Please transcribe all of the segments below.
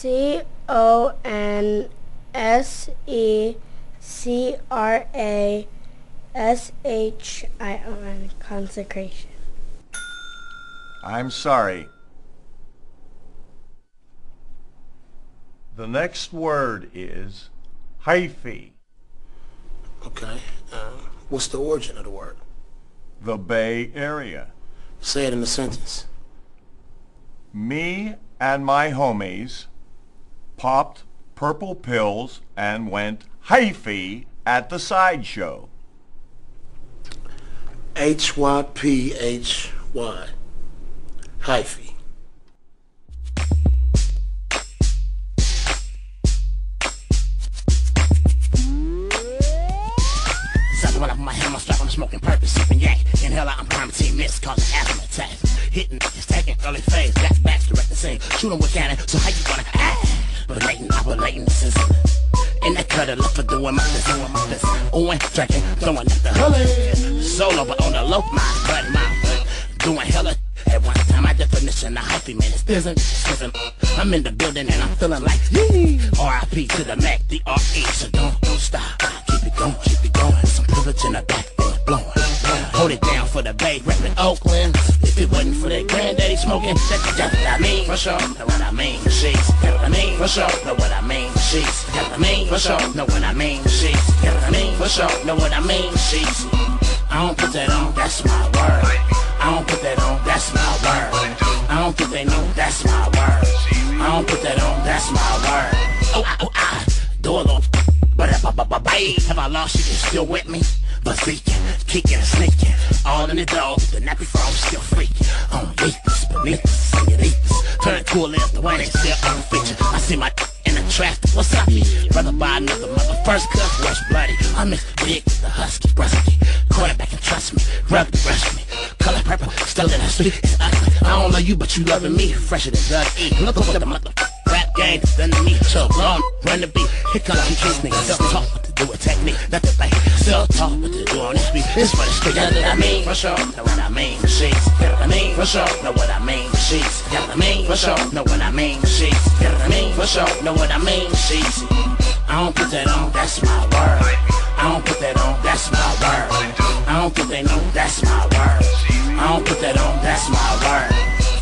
C O N S E C R A S H I O N. Consecration. I'm sorry. The next word is hyphy, Okay. Uh, what's the origin of the word? the Bay Area. Say it in a sentence. Me and my homies popped purple pills and went hyphy at the sideshow. H Y P H Y. Hyphy. Something I put my hand on my strap, I'm smoking purpose, sipping yak. Inhale out, I'm primacy miss, causing asthma attacks. Hitting niggas, taking early phase, back back, direct the scene. Shoot 'em with cannon, so how you gonna act? Operating the system. In that cutter, look for doing my best, doing best. Owen, drinking, throwing at the hully. Solo, but on the low, my butt, my butt. Doing hella at one time, my definition of hyphy, man, isn't, isn't. I'm in the building and I'm feeling like, yee. R.I.P. to the Mac, D.R.E. So don't, don't stop. Keep it going, keep it going. Some privilege in the back, then it's blowing. Hold it down for the Bay, reppin' Oakland. If it wasn't for that granddaddy smoking, that's that's what I mean. For sure, know what I mean. Sheets, know what I mean. For sure, know what I mean. Sheets, know what I mean. For sure, know what I mean. Sheets, know what I mean. For sure, know what I mean. Sheets. I don't put that on, that's my word. I don't put that on, that's my word. I don't think they know that's my word. I don't put that on, that's my word. Oh, ah, oh, ah, door but have I lost you? You still with me? But speaking, kicking, sneaking, all in the dog. The nappy frog still freaking. On weakness, beneath us, senoritas. Turn cool a left, the one ain't still on feature. I see my in the traffic. What's up? Me? Brother buy another mother. First cut, wash bloody. I'm in big, the husky, brusky. Quarterback and trust me. Rub the brush me. Color purple, still in the street. It's ugly. I don't love you, but you loving me. Fresher than Doug E. Look over the mother. Rap game, then the meat show. Run, run the beat. Here comes some case niggas. Self talk what to do with technique. Not the thing. Self talk what to do on this beat. This for the street. Know what I mean? For sure. Know what I mean? Sheets. Know I mean? For sure. Know what I mean? Sheets. Know what I mean? For sure. Know what I mean? Sheets. Know what I mean? For sure. Know what I mean? Sheets. I don't put that on, that's my word. I don't put that on, that's my word. I don't think they know that's my word. I don't put that on, that's my word.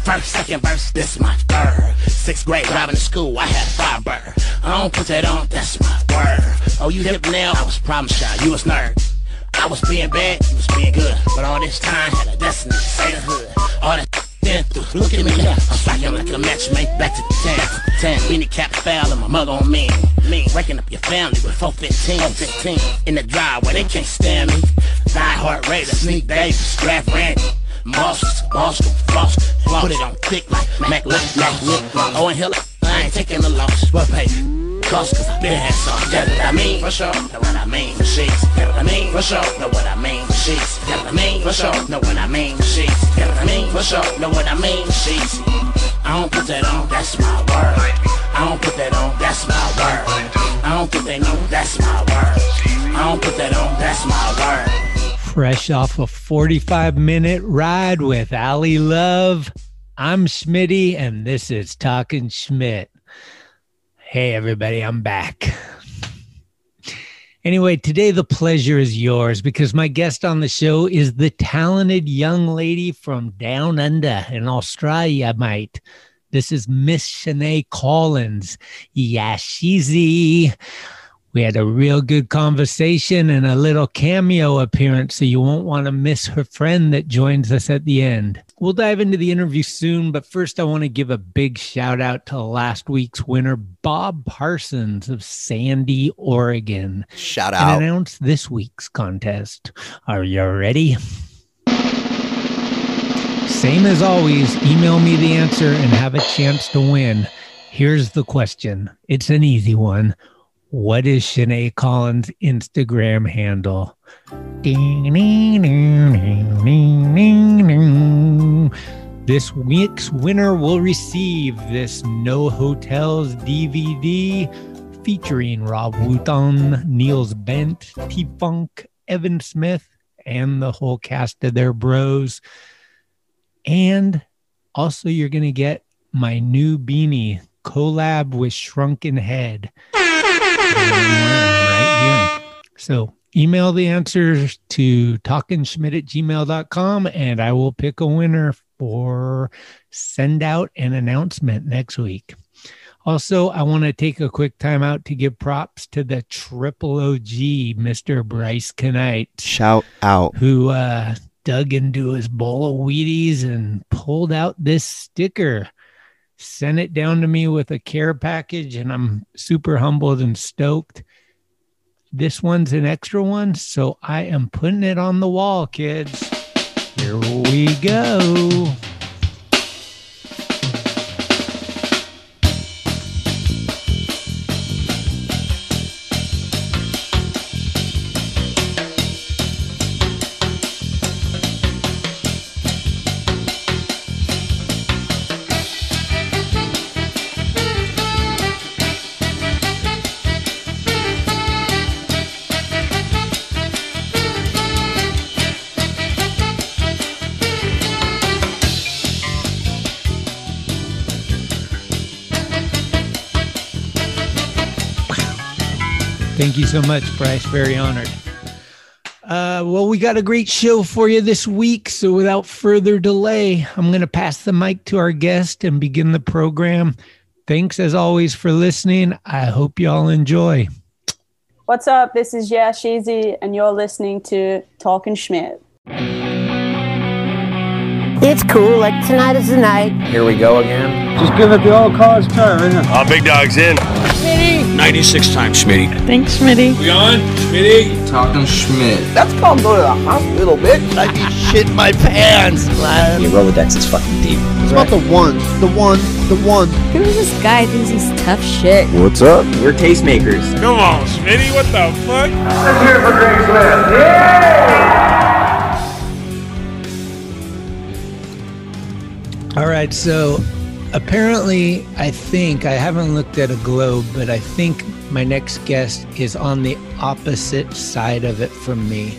First, second verse, this my third. Sixth grade, driving to school, I had five bird. I don't put that on, that's my word. Oh, you hip now? I was problem shy, you was nerd. I was being bad, you was being good. But all this time had a destiny, say the hood. All that been through, look at me now. I'm striking like a match made back to the town. Ten, beanie cap foul and my mug on me. Me, waking up your family with 415. 415. In the driveway, they can't stand me. Die Heart Raider, Sneak Davis, Draft Randy. Monsters, monster, floss, put it on thick like Mac lip, Mac lip. Oh, and hell, I ain't taking the loss, but pay. Cost cause I been had some, get what I mean, for sure, know what I mean, sheets, get what I mean, for sure, know what I mean, sheets, get what I mean, for sure, know what I mean, sheets, get what I mean, for sure, know what I mean, sheets. I don't put that on, that's my word. I don't put that on, that's my word. I don't think they know that's my word. I don't put that on, that's my word fresh off a 45 minute ride with Ali Love. I'm Schmitty, and this is Talking Schmidt. Hey, everybody, I'm back. Anyway, today the pleasure is yours because my guest on the show is the talented young lady from down under in Australia, mate. This is Miss Shanae Collins. Yeah, she's we had a real good conversation and a little cameo appearance, so you won't want to miss her friend that joins us at the end. We'll dive into the interview soon, but first I want to give a big shout out to last week's winner, Bob Parsons of Sandy, Oregon. Shout out. And announce this week's contest. Are you ready? Same as always, email me the answer and have a chance to win. Here's the question. It's an easy one what is Shanae Collins' Instagram handle? This week's winner will receive this No Hotels DVD featuring Rob Wooton, Niels Bent, T Funk, Evan Smith, and the whole cast of their bros. And also, you're going to get my new beanie collab with Shrunken Head. Right here. So email the answers to talkingschmidt at gmail.com and I will pick a winner for send out an announcement next week. Also, I want to take a quick time out to give props to the triple OG, Mr. Bryce Knight, Shout out. who uh, dug into his bowl of Wheaties and pulled out this sticker. Sent it down to me with a care package, and I'm super humbled and stoked. This one's an extra one, so I am putting it on the wall, kids. Here we go. Thank you so much, Bryce. Very honored. Uh, well, we got a great show for you this week. So, without further delay, I'm going to pass the mic to our guest and begin the program. Thanks, as always, for listening. I hope you all enjoy. What's up? This is Yeah Sheezy, and you're listening to Talking Schmidt. It's cool. Like tonight is the night. Here we go again. Just give it the old college try, right now. Uh, big dog's in. 96 times, Schmitty. Thanks, Smitty. We on? Schmitty? Talking Schmidt. That's called go to the hospital, bitch. I'd be shit my pants. Your Rolodex is fucking deep. It's about the one, the one, the one. Who's this guy thinks he's tough shit? What's up? We're tastemakers. Come on, Smitty, what the fuck? Yay! All right. So, apparently, I think I haven't looked at a globe, but I think my next guest is on the opposite side of it from me.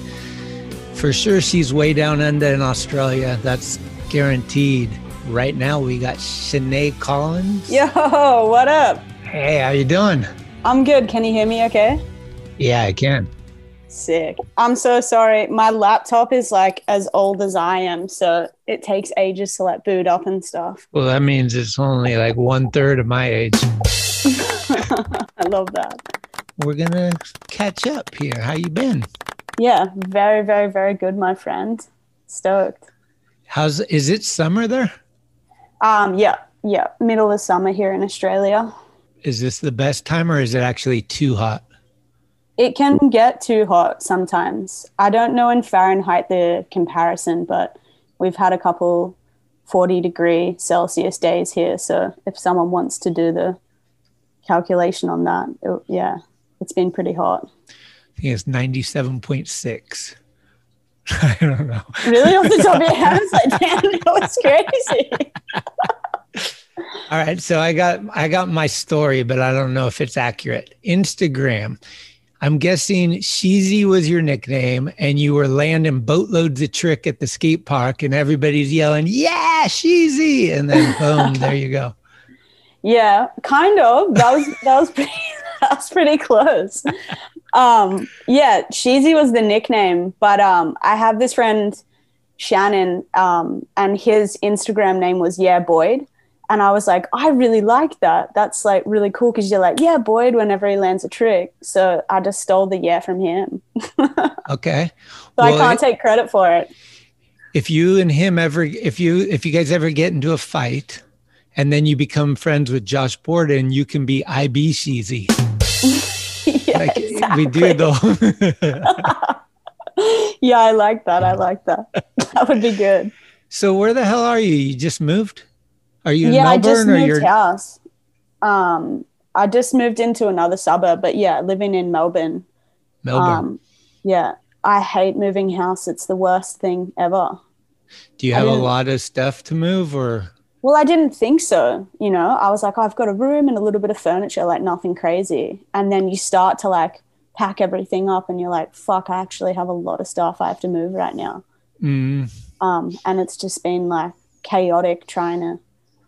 For sure, she's way down under in Australia. That's guaranteed. Right now, we got Shanae Collins. Yo, what up? Hey, how you doing? I'm good. Can you hear me okay? Yeah, I can. Sick. I'm so sorry. My laptop is like as old as I am, so it takes ages to like boot up and stuff. Well, that means it's only like one third of my age. I love that. We're gonna catch up here. How you been? Yeah, very, very, very good, my friend. Stoked. How's is it summer there? Um, yeah, yeah. Middle of summer here in Australia. Is this the best time or is it actually too hot? It can get too hot sometimes. I don't know in Fahrenheit the comparison, but we've had a couple 40 degree Celsius days here. So if someone wants to do the calculation on that, it, yeah, it's been pretty hot. I think it's 97.6. I don't know. Really off the top of your head, it's like, damn, that was crazy. All right, so I got I got my story, but I don't know if it's accurate. Instagram. I'm guessing Sheezy was your nickname, and you were landing boatloads of trick at the skate park, and everybody's yelling, "Yeah, Sheezy!" And then boom, there you go. Yeah, kind of. That was that was pretty that was pretty close. Um, yeah, Sheezy was the nickname, but um, I have this friend Shannon, um, and his Instagram name was Yeah Boyd, and I was like, I really like that. That's like really cool because you're like, Yeah Boyd, whenever he lands a trick. So I just stole the yeah from him. Okay. So I can't take credit for it. if you and him ever if you if you guys ever get into a fight and then you become friends with Josh Borden, you can be IB Sheezy. yeah, Like exactly. we do though. yeah, I like that. I like that. That would be good. so where the hell are you? You just moved? Are you in yeah, I just or moved you're house. Um, I just moved into another suburb, but yeah, living in Melbourne. Melbourne? Um, yeah, I hate moving house. It's the worst thing ever. do you have a lot of stuff to move or Well, I didn't think so. You know, I was like, oh, I've got a room and a little bit of furniture, like nothing crazy. And then you start to like pack everything up, and you're like, fuck, I actually have a lot of stuff I have to move right now. Mm, Um, and it's just been like chaotic trying to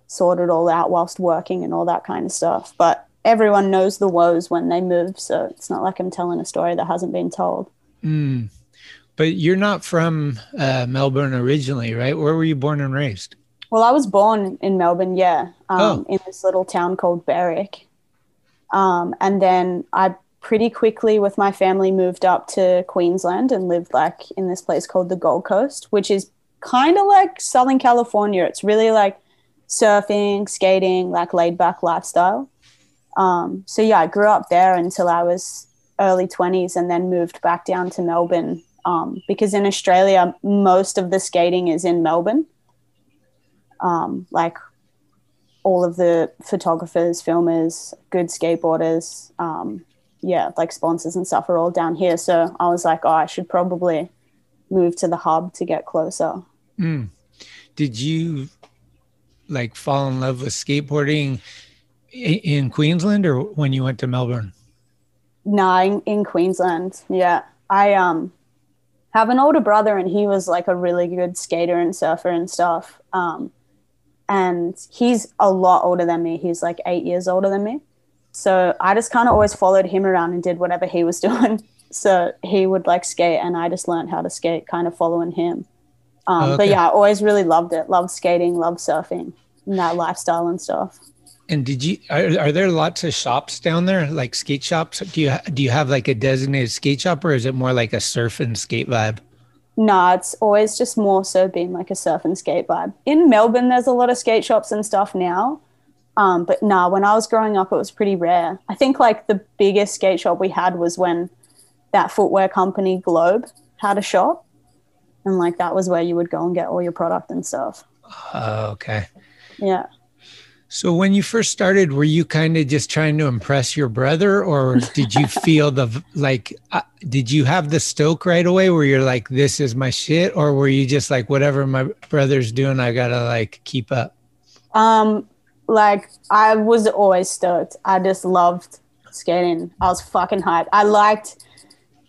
sort it all out whilst working and all that kind of stuff. But everyone knows the woes when they move, so it's not like I'm telling a story that hasn't been told. Mm. But you're not from uh, Melbourne originally, right? Where were you born and raised? Well, I was born in Melbourne, yeah, um, Oh. in this little town called Berwick. Um, and then I pretty quickly, with my family, moved up to Queensland and lived like in this place called the Gold Coast, which is kind of like Southern California. It's really like surfing, skating, like laid back lifestyle. Um, so yeah, I grew up there until I was early 20s and then moved back down to Melbourne um, because in Australia, most of the skating is in Melbourne. Um, like all of the photographers, filmers, good skateboarders, um, yeah, like sponsors and stuff are all down here. So I was like, oh, I should probably move to the hub to get closer. Mm. Did you like fall in love with skateboarding in Queensland or when you went to Melbourne? No, in, in Queensland. Yeah. I um have an older brother and he was like a really good skater and surfer and stuff. Um and he's a lot older than me. He's like 8 years older than me. So I just kind of always followed him around and did whatever he was doing. So he would like skate and I just learned how to skate kind of following him. Um, But yeah, I always really loved it. Loved skating, loved surfing and that lifestyle and stuff. And did you are, are there lots of shops down there like skate shops? Do you do you have like a designated skate shop or is it more like a surf and skate vibe? No, it's always just more so being like a surf and skate vibe. In Melbourne, there's a lot of skate shops and stuff now. Um, but nah, when I was growing up, it was pretty rare. I think like the biggest skate shop we had was when that footwear company Globe had a shop. And like that was where you would go and get all your product and stuff. Oh, okay. Yeah. So when you first started, were you kind of just trying to impress your brother, or did you feel the like? Uh, did you have the stoke right away, where you're like, "This is my shit," or were you just like, "Whatever my brother's doing, I gotta like keep up"? Um, like I was always stoked. I just loved skating. I was fucking hyped. I liked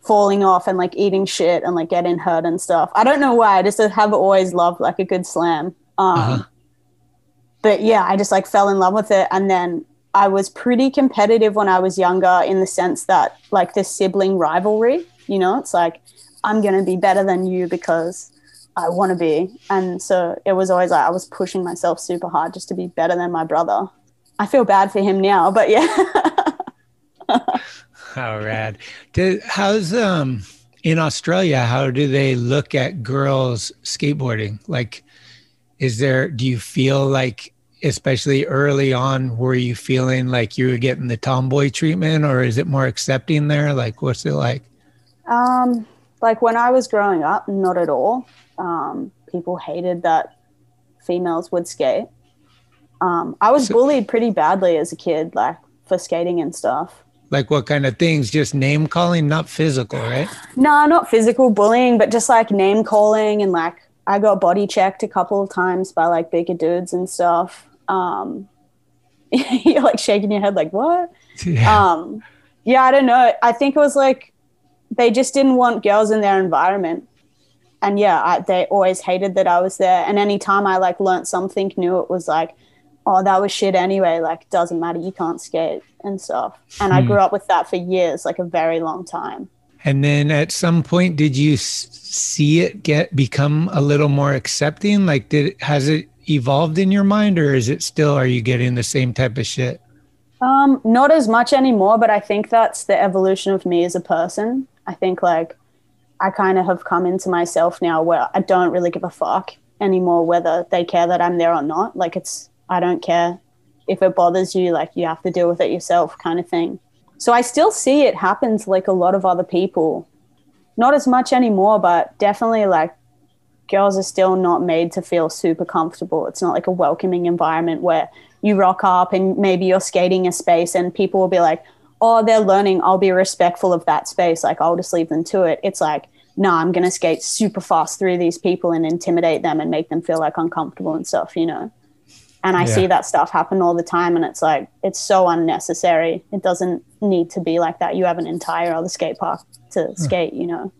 falling off and like eating shit and like getting hurt and stuff. I don't know why. I just have always loved like a good slam. Um, Uh-huh. but yeah, I just like fell in love with it. And then I was pretty competitive when I was younger in the sense that like this sibling rivalry, you know, it's like I'm going to be better than you because I want to be. And so it was always like I was pushing myself super hard just to be better than my brother. I feel bad for him now, but yeah. How rad! Did, how's um in Australia? How do they look at girls skateboarding? Like, is there? Do you feel like, especially early on, were you feeling like you were getting the tomboy treatment, or is it more accepting there? Like, what's it like? Um, like when I was growing up, not at all. Um, people hated that females would skate. Um, I was bullied pretty badly as a kid, like for skating and stuff. Like, what kind of things? Just name calling, not physical, right? No, not physical bullying, but just like name calling and like I got body checked a couple of times by like bigger dudes and stuff. Um, you're like shaking your head, like what? Yeah. um yeah i don't know i think it was like they just didn't want girls in their environment and yeah I, they always hated that i was there and anytime i like learnt something new it was like oh that was shit anyway like doesn't matter you can't skate and stuff and i Hmm. grew up with that for years like a very long time And then at some point, did you s- see it get become a little more accepting? Like, did has it evolved in your mind, or is it still? Are you getting the same type of shit? Um, not as much anymore, but I think that's the evolution of me as a person. I think like I kind of have come into myself now where I don't really give a fuck anymore whether they care that I'm there or not. Like it's I don't care if it bothers you, like you have to deal with it yourself kind of thing. So I still see it happens like a lot of other people. Not as much anymore, but definitely like girls are still not made to feel super comfortable. It's not like a welcoming environment where you rock up and maybe you're skating a space and people will be like, oh, they're learning. I'll be respectful of that space. Like, I'll just leave them to it. It's like, no, I'm going to skate super fast through these people and intimidate them and make them feel like uncomfortable and stuff, you know? And I Yeah. see that stuff happen all the time. And it's like, it's so unnecessary. It doesn't need to be like that. You have an entire other skate park to skate, you know?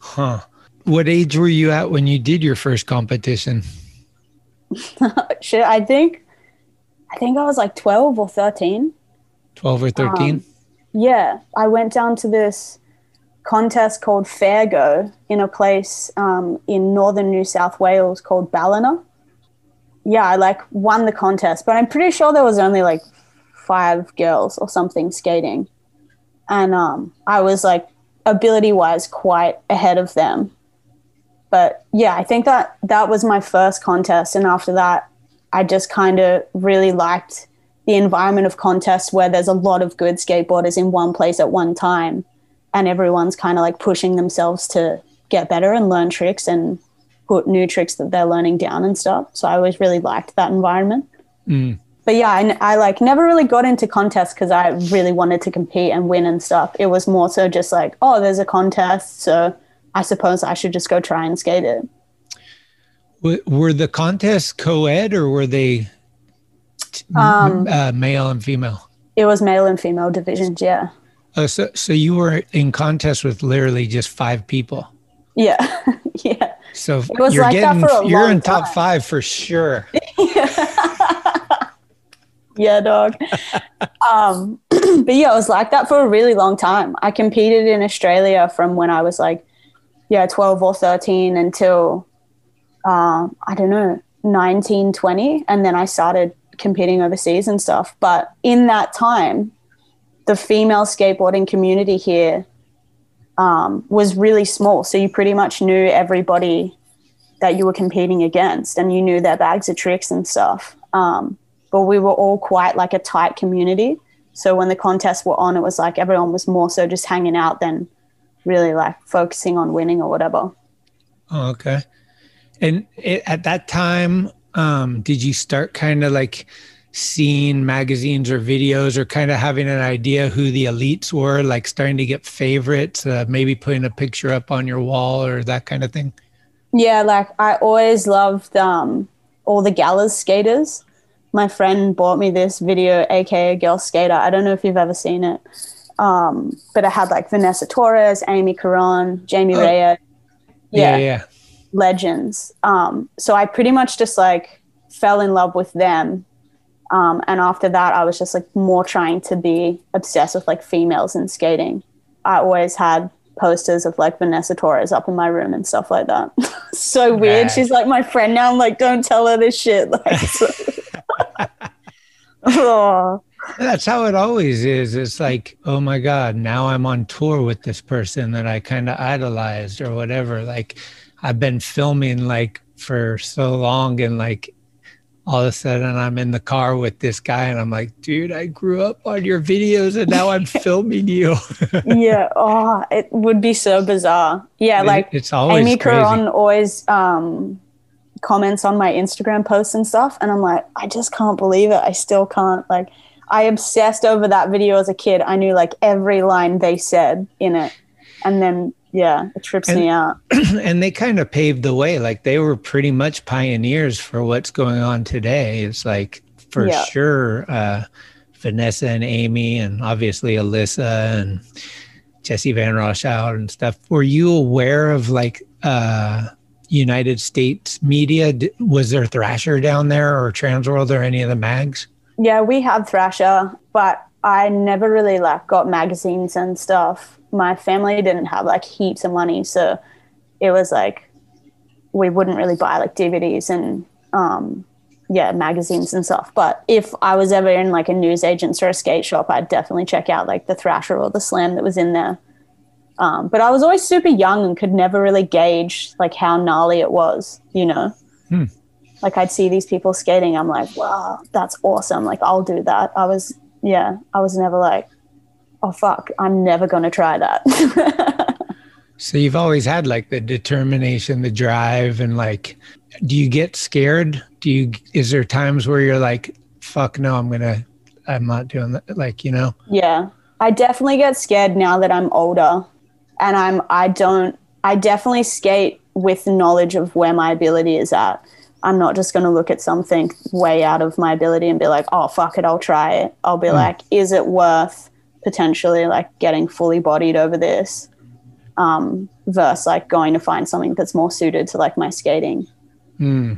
Huh. What age were you at when you did your first competition? Shit, I think I think I was like 12 or 13. 12 or 13? Um, yeah, I went down to this contest called Fairgo in a place um, in northern New South Wales called Ballina. Yeah, I like won the contest, but I'm pretty sure there was only like five girls or something skating, and um, I was like ability wise quite ahead of them. But yeah, I think that that was my first contest, and after that, I just kind of really liked the environment of contests where there's a lot of good skateboarders in one place at one time and everyone's kind of like pushing themselves to get better and learn tricks and put new tricks that they're learning down and stuff. So i always really liked that environment. Mm. but yeah I, I like never really got into contests because i really wanted to compete and win and stuff. It was more so just like oh there's a contest so i suppose i should just go try and skate it. Were the contests co-ed or were they Um, uh, male and female? it was male and female divisions yeah. Oh, so, so you were in contest with literally just five people. yeah. Yeah So you're like getting, for a you're in top time. five for sure. yeah dog um but yeah it was like that for a really long time i competed in australia from when i was like yeah 12 or 13 until uh, i don't know 19 20 and then i started competing overseas and stuff but in that time the female skateboarding community here um, was really small so you pretty much knew everybody that you were competing against and you knew their bags of tricks and stuff um, but we were all quite like a tight community. So when the contests were on, it was like everyone was more so just hanging out than really like focusing on winning or whatever. Oh, okay. And it, at that time, um, did you start kind of like seeing magazines or videos or kind of having an idea who the elites were, like starting to get favorites, uh, maybe putting a picture up on your wall or that kind of thing? Yeah, like I always loved um, all the Gallaz skaters. My friend bought me this video, aka Girl Skater. I don't know if you've ever seen it, um, but it had like Vanessa Torres, Amy Caron, Jaime Oh. Reyes. Yeah, yeah. legends. Um, so I pretty much just like fell in love with them. Um, and after that, I was just like more trying to be obsessed with like females and skating. I always had posters of like Vanessa Torres up in my room and stuff like that. so weird. She's like my friend now. I'm like, don't tell her this shit. Like, so- oh, That's how it always is. It's like, oh my God, now I'm on tour with this person that I kind of idolized or whatever. Like, I've been filming like for so long, and like all of a sudden I'm in the car with this guy, and I'm like, dude, I grew up on your videos and now I'm filming you. yeah. Oh, it would be so bizarre. Yeah. It- Like it's always Amy crazy. Caron always um, comments on my Instagram posts and stuff, and I'm like, I just can't believe it. I still can't. Like, I obsessed over that video as a kid. I knew like every line they said in it, and then yeah, it trips me out. and they kind of paved the way. Like they were pretty much pioneers for what's going on today. It's like for Yeah. sure, uh, Vanessa and Amy, and obviously Elissa and Jessie Van Roechoudt and stuff. Were you aware of like uh, United States media? Was there Thrasher down there or Transworld or any of the mags? Yeah, we had Thrasher, but I never really like got magazines and stuff. My family didn't have like heaps of money, so it was like we wouldn't really buy like DVDs and um yeah, magazines and stuff. But if I was ever in like a newsagent's or a skate shop, I'd definitely check out like the Thrasher or the Slam that was in there. Um, but I was always super young and could never really gauge like how gnarly it was, you know Hmm. like I'd see these people skating. I'm like, wow, that's awesome. Like I'll do that. I was, yeah, I was never like, oh fuck, I'm never gonna try that. So you've always had like the determination, the drive, and like, do you get scared? Do you? Is there times where you're like, "Fuck no, I'm gonna, I'm not doing that." Like, you know? yeah, I definitely get scared now that I'm older, and I'm I don't I definitely skate with knowledge of where my ability is at. I'm not just gonna look at something way out of my ability and be like, oh fuck it, I'll try it. I'll be hmm. like, is it worth potentially like getting fully bodied over this? um, versus like going to find something that's more suited to like my skating. Hmm.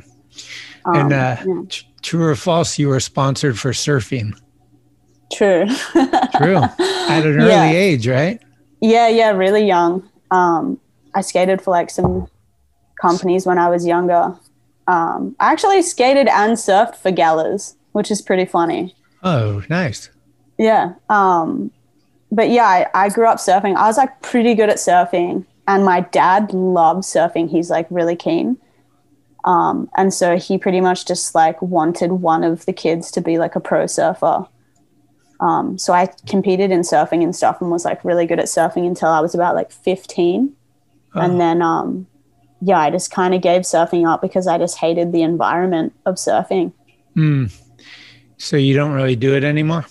Um, and uh, yeah. Tr- True or false? You were sponsored for surfing. True. True. At an early Yeah. age, right? Yeah, yeah, really young. Um, I skated for like some companies when I was younger. Um, I actually skated and surfed for Gallaz, which is pretty funny. Oh, nice. Yeah. Um, but yeah, I, I grew up surfing. I was like pretty good at surfing, and my dad loved surfing. He's like really keen. Um, and so he pretty much just like wanted one of the kids to be like a pro surfer. Um, so I competed in surfing and stuff and was like really good at surfing until I was about like 15. And then, um, yeah, I just kind of gave surfing up because I just hated the environment of surfing. Hmm. So you don't really do it anymore?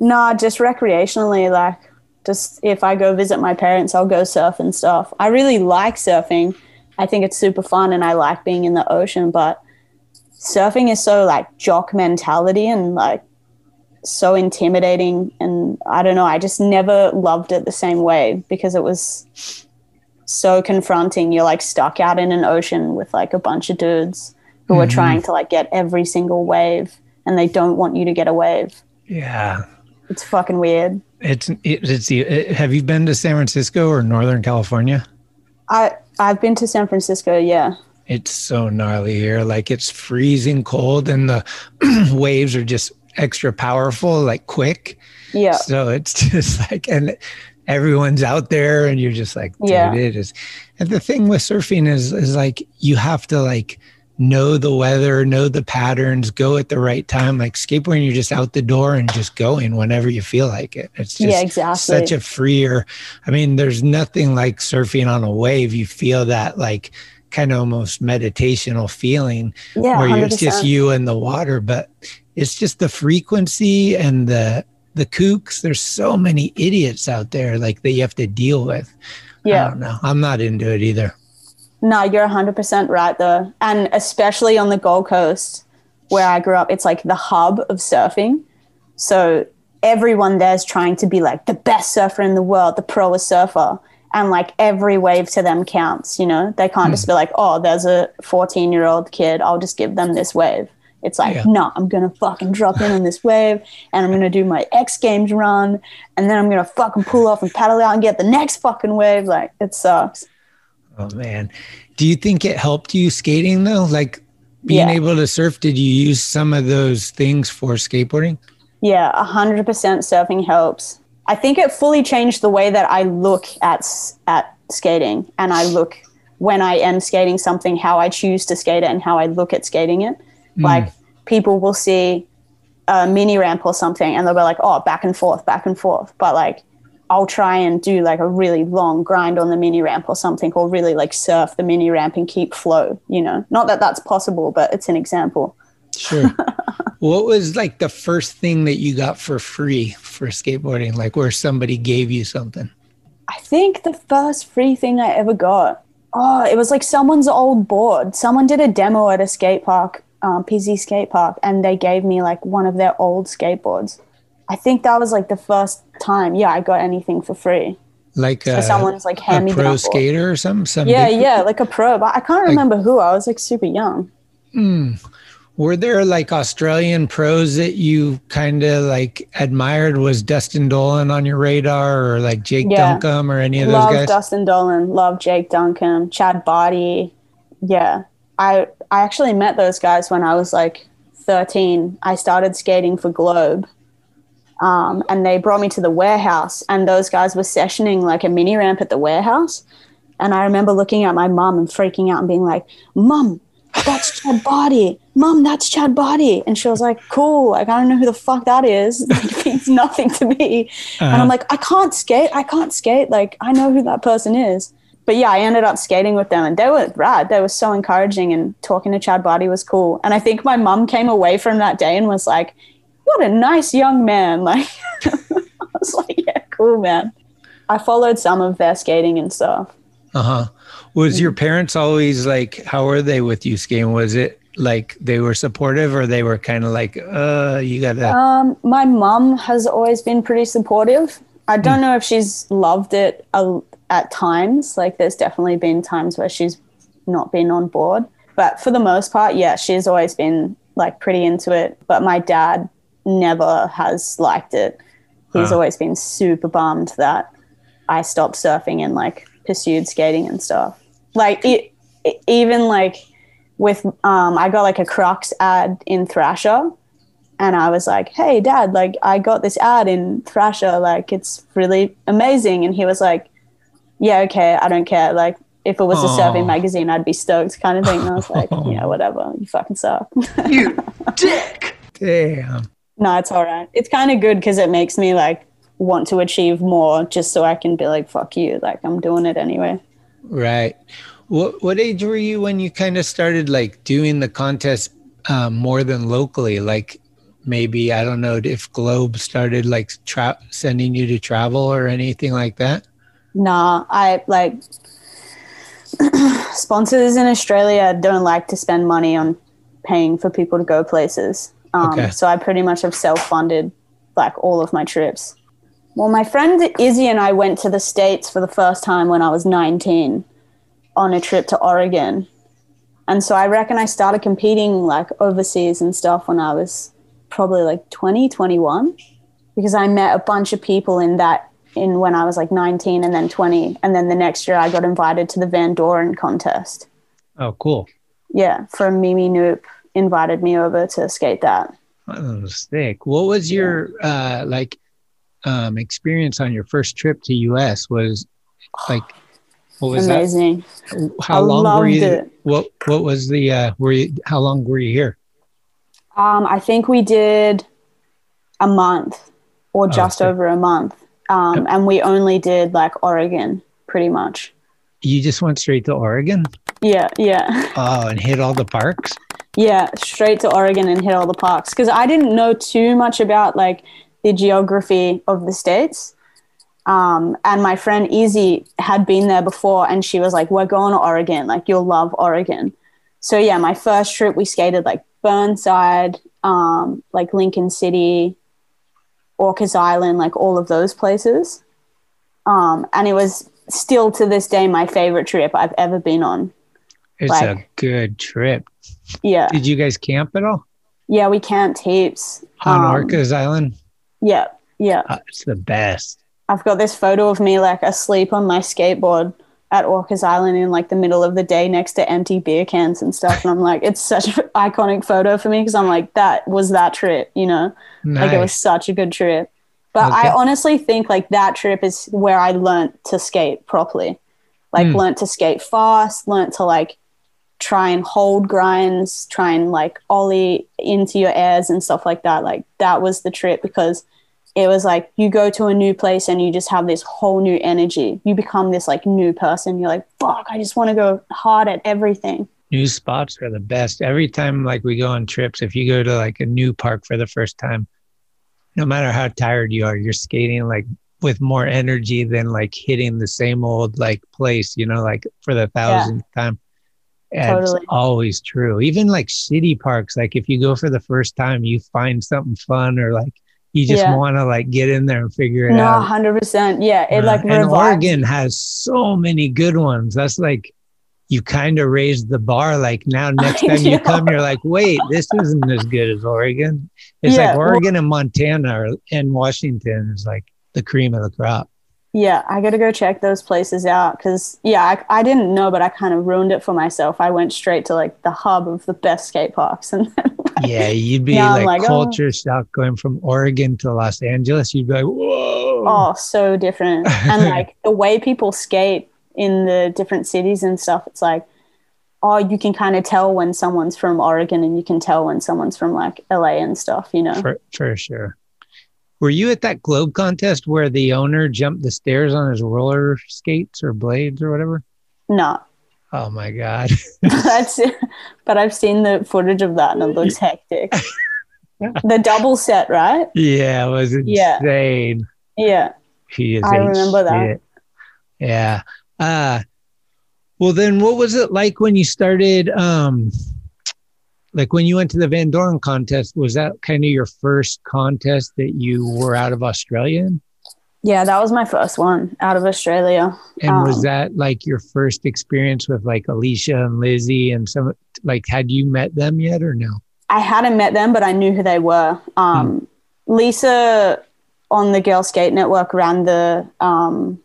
No, just recreationally. Like, just if I go visit my parents, I'll go surf and stuff. I really like surfing. I think it's super fun and I like being in the ocean, but surfing is so like jock mentality and like so intimidating. And I don't know, I just never loved it the same way because it was so confronting. You're like stuck out in an ocean with like a bunch of dudes who are Mhm. trying to like get every single wave and they don't want you to get a wave. Yeah. It's fucking weird. It's it, it's the. It, have you been to San Francisco or Northern California? I I've been to San Francisco, yeah. It's so gnarly here. Like it's freezing cold, and the waves are just extra powerful, like quick. Yeah. So it's just like, and everyone's out there, and you're just like, dude, Yeah. it is. And the thing with surfing is, is like you have to like know the weather, know the patterns, go at the right time. Like skateboarding, you're just out the door and just going whenever you feel like it. It's just Yeah, exactly. such a freer. I mean, there's nothing like surfing on a wave. You feel that like kind of almost meditational feeling Yeah, where it's just you and the water, but it's just the frequency and the the kooks. There's so many idiots out there like that you have to deal with. Yeah. I don't know. I'm not into it either. No, you're 100% right though. And especially on the Gold Coast where I grew up, it's like the hub of surfing. So everyone there's trying to be like the best surfer in the world, the proest surfer. And like every wave to them counts, you know? They can't just hmm. be like, oh, there's a 14 year old kid, I'll just give them this wave. It's like, Yeah. no, I'm gonna fucking drop in on this wave and I'm gonna do my X Games run and then I'm gonna fucking pull off and paddle out and get the next fucking wave. Like, it sucks. Oh man. Do you think it helped you skating though? Like being Yeah. able to surf, did you use some of those things for skateboarding? Yeah, a hundred percent surfing helps. I think it fully changed the way that I look at at skating, and I look when I am skating something, how I choose to skate it, and how I look at skating it. Hmm. Like people will see a mini ramp or something, and they'll be like, "Oh, back and forth, back and forth," but like. I'll try and do like a really long grind on the mini ramp or something, or really like surf the mini ramp and keep flow, you know? Not that that's possible, but it's an example. Sure. what was like the first thing that you got for free for skateboarding? Like where somebody gave you something? I think the first free thing I ever got, oh, it was like someone's old board. Someone did a demo at a skate park, um, PZ skate park, and they gave me like one of their old skateboards. I think that was like the first time, yeah, I got anything for free. Like So a, someone's like hand me pro skater or something? Some Yeah, big- yeah, like a pro, but I can't remember who. I was like super young. Hmm. Were there like Australian pros that you kind of like admired? Was Dustin Dollin on your radar or like Jake Yeah. Duncombe or any of love those guys? Dustin Dollin, love Jake Duncombe, Chad Bartie. Yeah. I I actually met those guys when I was like 13. I started skating for Globe. Um, and they brought me to the warehouse and those guys were sessioning like a mini ramp at the warehouse. And I remember looking at my mom and freaking out and being like, Mom, that's Chad Bartie. Mom, that's Chad Bartie. And she was like, Cool. Like, I don't know who the fuck that is. It means nothing to me. And Uh-huh. I'm like, I can't skate. I can't skate. Like, I know who that person is. But yeah, I ended up skating with them and they were rad. They were so encouraging and talking to Chad Bartie was cool. And I think my mum came away from that day and was like, what a nice young man. Like, I was like, yeah, cool, man. I followed some of their skating and stuff. Uh huh. Was your parents always like, how were they with you skating? Was it like they were supportive or they were kind of like, uh, you gotta, Um, my mum has always been pretty supportive. I don't know if she's loved it a, at times. Like, there's definitely been times where she's not been on board. But for the most part, yeah, she's always been like pretty into it, but my dad never has liked it. He's Huh. always been super bummed that I stopped surfing and like pursued skating and stuff. Like it, it- even like with um, I got like a Crocs ad in Thrasher, and I was like, "Hey, Dad, like I got this ad in Thrasher, like it's really amazing." And he was like, "Yeah, okay, I don't care. Like if it was a surfing magazine, I'd be stoked, kind of thing." And I was like, "Yeah, whatever. You fucking suck." You dick. Damn. No, it's all right. It's kind of good because it makes me like want to achieve more, just so I can be like, "Fuck you!" Like I'm doing it anyway. Right. What what age were you when you kind of started like doing the contest um, more than locally? Like maybe I don't know if Globe started like tra- sending you to travel or anything like that. Nah, I like sponsors in Australia don't like to spend money on paying for people to go places. Um, Okay. So I pretty much have self funded like all of my trips. Well, my friend Izzy and I went to the States for the first time when I was 19 on a trip to Oregon. And so I reckon I started competing like overseas and stuff when I was probably like 20, 21 because I met a bunch of people in that in when I was like 19 and then 20 and then the next year I got invited to the Van Doren contest. Oh, cool. Yeah, from Mimi Knoop invited me over to skate that. Oh, sick. What was your uh like um experience on your first trip to US? Was like what was Amazing. that? How I long were you it. what what was the uh were you how long were you here? Um, I think we did a month or Oh, just sick. over a month. Um, and we only did like Oregon pretty much. You just went straight to Oregon? Yeah, yeah. Oh, and hit all the parks? Yeah, straight to Oregon and hit all the parks because I didn't know too much about like the geography of the states. Um, and my friend Easy had been there before, and she was like, "We're going to Oregon. Like, you'll love Oregon." So yeah, my first trip we skated like Burnside, um, like Lincoln City, Orcas Island, like all of those places. Um, and it was still to this day my favorite trip I've ever been on. It's Like- a good trip. Yeah, Did you guys camp at all yeah, we camped heaps. on Um, Orcas Island? Yeah, yeah. Uh, it's the best. I've got this photo of me like asleep on my skateboard at Orcas Island in like the middle of the day next to empty beer cans and stuff. And I'm like, it's such an iconic photo for me because I'm like, that was that trip, you know? Like it was such a good trip. But Okay. I honestly think like that trip is where I learned to skate properly. Like Hmm. learned to skate fast, learned to like try and hold grinds, try and like ollie into your airs and stuff like that. Like that was the trip because it was like you go to a new place and you just have this whole new energy. You become this like new person. You're like, fuck, I just want to go hard at everything. New spots are the best. Every time like we go on trips, if you go to like a new park for the first time, no matter how tired you are, you're skating like with more energy than like hitting the same old like place, you know, like for the thousandth time. And Totally. It's always true. Even like city parks, like if you go for the first time, you find something fun or like you just Yeah. want to like get in there and figure it out. No, hundred percent. Yeah, it like Uh, and. Oregon has so many good ones. That's like you kind of raised the bar. Like now, next time you come, you're like, wait, this isn't as good as Oregon. It's Yeah, like Oregon and Montana and Washington is like the cream of the crop. Yeah, I got to go check those places out because, yeah, I, I didn't know, but I kind of ruined it for myself. I went straight to like the hub of the best skate parks. And Yeah, you'd be like, like, oh. culture shock going from Oregon to Los Angeles. You'd be like, whoa. oh, so different. And like the way people skate in the different cities and stuff, it's like, oh, you can kind of tell when someone's from Oregon and you can tell when someone's from like LA and stuff, you know? For, for sure. Were you at that globe contest where the owner jumped the stairs on his roller skates or blades or whatever? no, Oh my God. that's it. But I've seen the footage of that and it looks hectic. the double set, right? Yeah, it was Yeah. insane. Yeah. He is I remember that. Yeah. Uh well then what was it like when you started um like when you went to the Van Doren contest, was that kind of your first contest that you were out of Australia in? Yeah, that was my first one out of Australia. And was Um, that like your first experience with like Alicia and Lizzie and some like had you met them yet or no? I hadn't met them, but I knew who they were. Um, Lisa on the Girl Skate Network ran the um,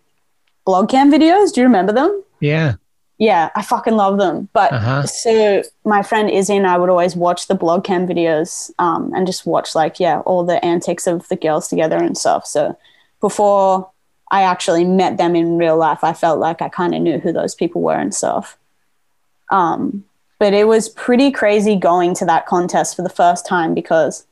blog cam videos. Do you remember them? Yeah. Yeah, I fucking love them. But Uh-huh. so my friend Izzy and I would always watch the blog cam videos um, and just watch like yeah all the antics of the girls together and stuff. So before I actually met them in real life, I felt like I kind of knew who those people were and stuff. Um, but it was pretty crazy going to that contest for the first time because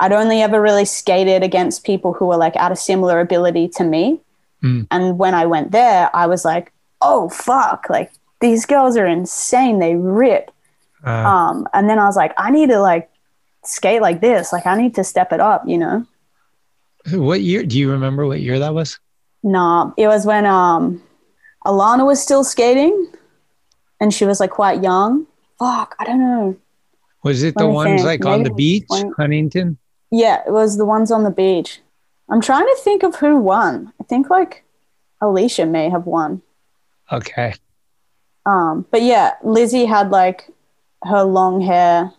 I'd only ever really skated against people who were like at a similar ability to me. Mm. And when I went there, I was like, oh, fuck, like these girls are insane. They rip. Uh, Um, and then I was like, I need to like skate like this. Like, I need to step it up, you know? what year? Do you remember what year that was? Nah, it was when um, Alana was still skating and she was like quite young. Fuck, I don't know. Was it Let the ones think. like on the beach, 20 Huntington? Yeah, it was the ones on the beach. I'm trying to think of who won. I think like Alicia may have won. Okay. Um, but yeah, Lizzie had like her long hair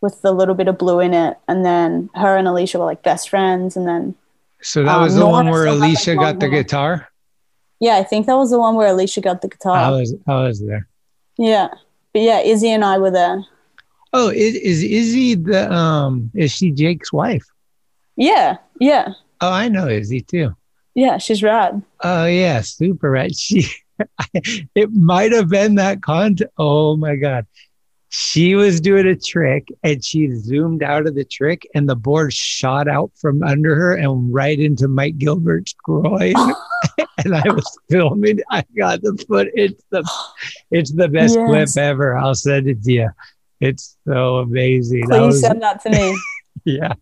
with the little bit of blue in it, and then her and Alicia were like best friends, and then So that Um, was the Nora one where still had, like, Alicia got long the hair. guitar. yeah, I think that was the one where Alicia got the guitar. I was I was there. yeah, but yeah, Izzy and I were there. Oh, is, is Izzy the um? Is she Jake's wife? Yeah, yeah, Oh, I know Izzy too. yeah. She's rad. Oh yeah, super right. She, it might have been that con. Oh my god, she was doing a trick and she zoomed out of the trick and the board shot out from under her and right into Mike Gilbert's groin. and I was filming. I got the foot. It's the, it's the best Yes. clip ever. I'll send it to you. It's so amazing. Please was- send that to me. yeah.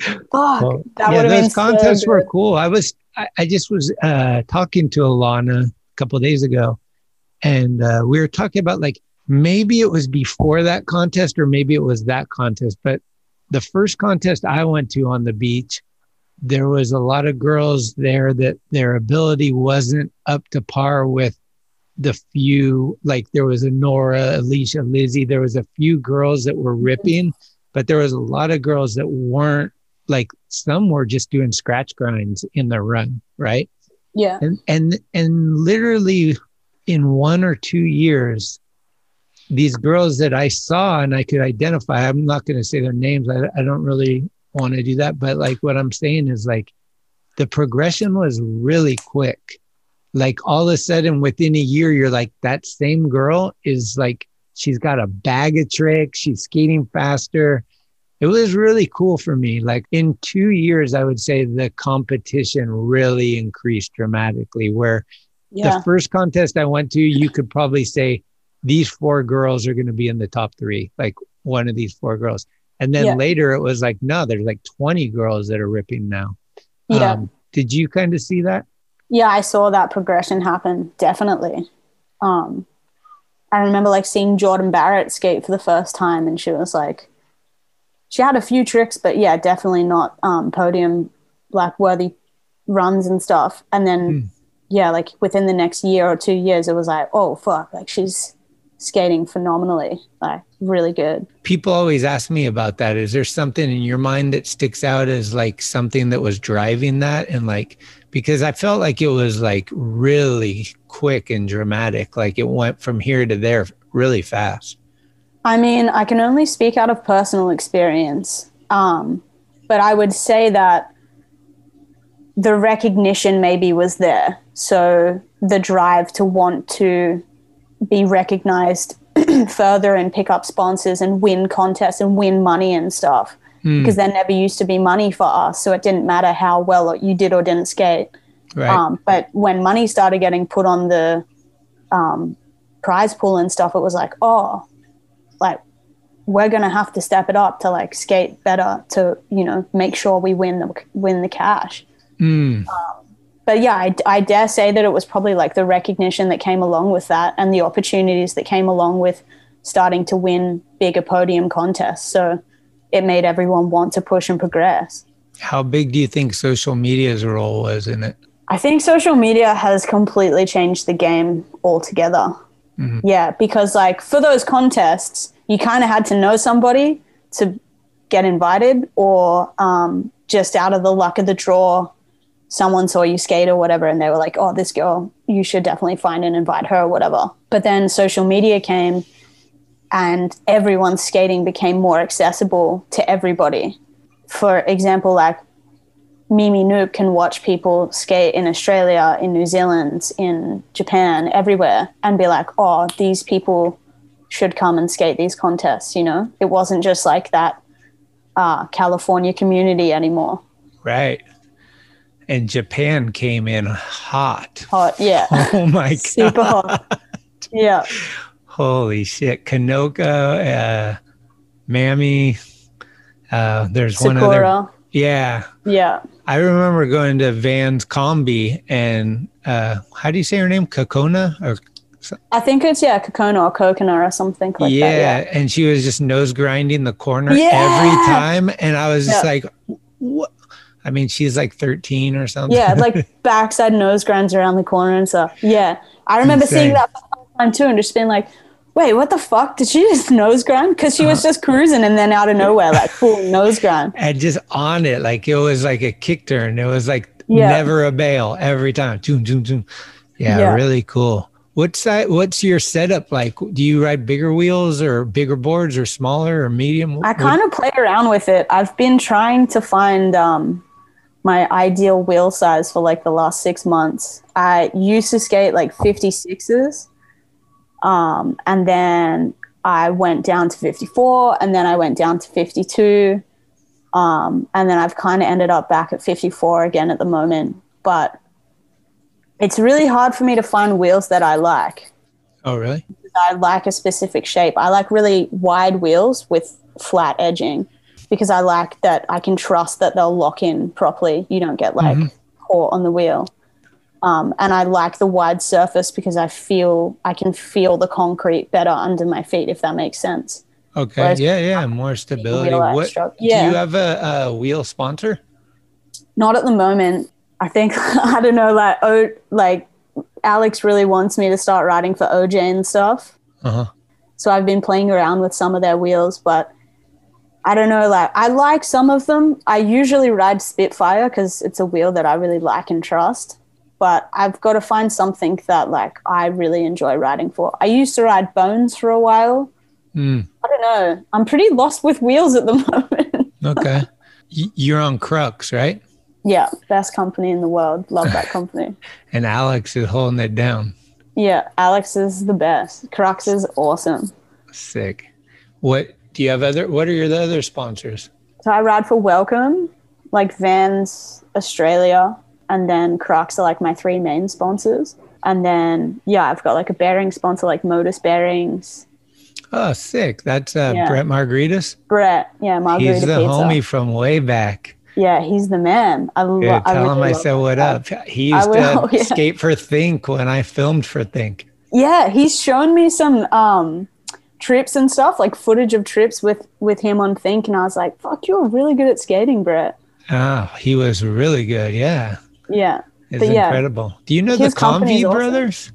Fuck, Well, yeah, would have been those so contests were cool. I was, I, I just was uh, talking to Alana a couple days ago, and uh, we were talking about like maybe it was before that contest or maybe it was that contest. But the first contest I went to on the beach, there was a lot of girls there that their ability wasn't up to par with the few. Like there was a Nora, Alicia, Lizzie. There was a few girls that were ripping, but there was a lot of girls that weren't like some were just doing scratch grinds in the run, right? Yeah, And and and literally in one or two years, these girls that I saw and I could identify, I'm not going to say their names. I, I don't really want to do that. But like what I'm saying is like the progression was really quick. Like all of a sudden within a year, you're like, that same girl is like, she's got a bag of tricks. She's skating faster. It was really cool for me. Like in two years, I would say the competition really increased dramatically. Where yeah, the first contest I went to, you could probably say these four girls are going to be in the top three, like one of these four girls. And then Yeah. later it was like, no, there's like 20 girls that are ripping now. yeah. Um, did you kind of see that? yeah i saw that progression happen definitely um i remember like seeing jordyn barratt skate for the first time and she was like she had a few tricks but yeah definitely not um podium like worthy runs and stuff and then Hmm. yeah like within the next year or two years it was like oh fuck like she's skating phenomenally like really good People always ask me about that. Is there something in your mind that sticks out as like something that was driving that? And like, because I felt like it was like really quick and dramatic. Like it went from here to there really fast. I mean, I can only speak out of personal experience, um, but I would say that the recognition maybe was there. So the drive to want to be recognized further and pick up sponsors and win contests and win money and stuff. Hmm, Because there never used to be money for us. So it didn't matter how well you did or didn't skate. right. Um, but when money started getting put on the um, prize pool and stuff, it was like, oh, like we're gonna have to step it up to like skate better to you know make sure we win the win the cash. Mm. But yeah, I, I dare say that it was probably like the recognition that came along with that and the opportunities that came along with starting to win bigger podium contests. So it made everyone want to push and progress. How big do you think social media's role was in it? I think social media has completely changed the game altogether. Mhm. Yeah, because like for those contests, you kind of had to know somebody to get invited or um, just out of the luck of the draw someone saw you skate or whatever and they were like oh this girl you should definitely find and invite her or whatever but then social media came and everyone's skating became more accessible to everybody for example like Mimi Knoop can watch people skate in Australia, in New Zealand, in Japan, everywhere, and be like, oh, these people should come and skate these contests, you know? It wasn't just like that uh, California community anymore. Right. And Japan came in hot. Hot, yeah. Oh my god. Super hot. Yeah. Holy shit. Kanoka, uh, Mammy. Uh, there's one Sakura. other. Yeah. Yeah. I remember going to Vans Combi and uh, how do you say her name? Cocona or I think it's, yeah, Cocona or Coconut or something like yeah, that. Yeah. and she was just nose grinding the corner Yeah. every time, and I was just Yeah. like, "What?" I mean, she's like 13 or something. Yeah, like backside nose grinds around the corner and stuff. Yeah. I remember seeing that for the first time too and just being like, wait, what the fuck? Did she just nose grind? Because she Uh-huh. was just cruising and then out of nowhere, like full nose grind. and just on it, like it was like a kick turn. It was like Yeah. never a bail every time. Zoom, zoom, zoom. Yeah, Yeah. really cool. What's that? What's your setup like? Do you ride bigger wheels or bigger boards or smaller or medium? I kind of play around with it. I've been trying to find um, my ideal wheel size for like the last six months. I used to skate like 56s. Um, and then I went down to 54 and then I went down to 52. Um, and then I've kind of ended up back at 54 again at the moment. But it's really hard for me to find wheels that I like. Oh, really? I like a specific shape. I like really wide wheels with flat edging because I like that I can trust that they'll lock in properly. You don't get like caught on the wheel. Um, and I like the wide surface because I feel I can feel the concrete better under my feet, if that makes sense. Okay. Whereas- yeah, yeah. More stability. What? extra- Do you have a, a wheel sponsor? Not at the moment. I think I don't know. Like oh, like Alex really wants me to start riding for OJ and stuff. Uh huh. So I've been playing around with some of their wheels, but I don't know. Like I like some of them. I usually ride Spitfire because it's a wheel that I really like and trust. But I've got to find something that like I really enjoy riding for. I used to ride Bones for a while. Mm, I don't know. I'm pretty lost with wheels at the moment. okay. You're on Crux, right? yeah, best company in the world. Love that company. And Alex is holding it down. Yeah, Alex is the best. Crux is awesome. Sick. What do you have other? What are your other sponsors? So I ride for Welcome, like Vans Australia, and then Crux are like my three main sponsors. And then yeah, I've got like a bearing sponsor like Modus Bearings. Oh, sick. That's uh, Yeah. Brett Margaritis. Brett, yeah, Margarita He's the Pizza. homie from way back. Yeah, he's the man. I, lo- Yeah, I tell really him I said what up. He I used will, to yeah. skate for Think when I filmed for Think. Yeah, he's shown me some um trips and stuff, like footage of trips with with him on Think, and I was like, "Fuck, you're really good at skating, Brett." Oh, he was really good. Yeah. Yeah, It's yeah, incredible. Do you know the his company's Convy awesome. brothers?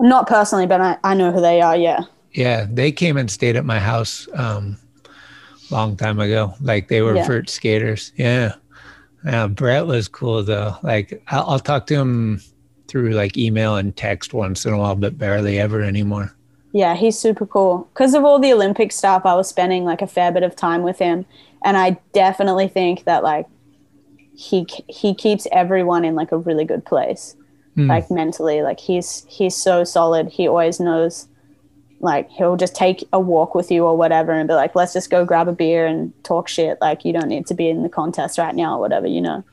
not personally, but I, I know who they are. Yeah, Yeah, they came and stayed at my house um long time ago. Like they were Yeah. vert skaters. Yeah. Yeah, Brett was cool though. Like I'll, I'll talk to him through like email and text once in a while, but barely ever anymore. Yeah, he's super cool. Because of all the Olympic stuff, I was spending like a fair bit of time with him, and I definitely think that like he he keeps everyone in like a really good place, Hmm. like mentally. Like he's he's so solid. He always knows. Like he'll just take a walk with you or whatever, and be like, "Let's just go grab a beer and talk shit." Like you don't need to be in the contest right now or whatever, you know.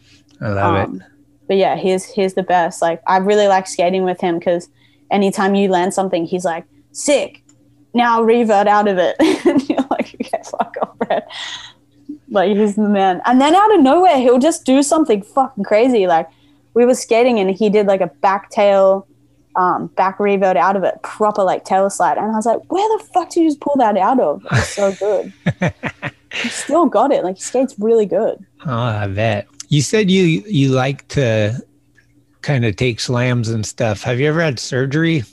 I love it. Um, but yeah, he's he's the best. Like I really like skating with him because anytime you land something, he's like, "Sick." Now revert out of it, and you're like, "Okay, fuck off, Brad." Like he's the man. And then out of nowhere, he'll just do something fucking crazy. Like we were skating, and he did like a back tail, um, back revert out of it, proper like tail slide. And I was like, "Where the fuck did you just pull that out of?" It's so good. he still got it. Like he skates really good. Oh, I bet. You said you you like to kind of take slams and stuff. Have you ever had surgery?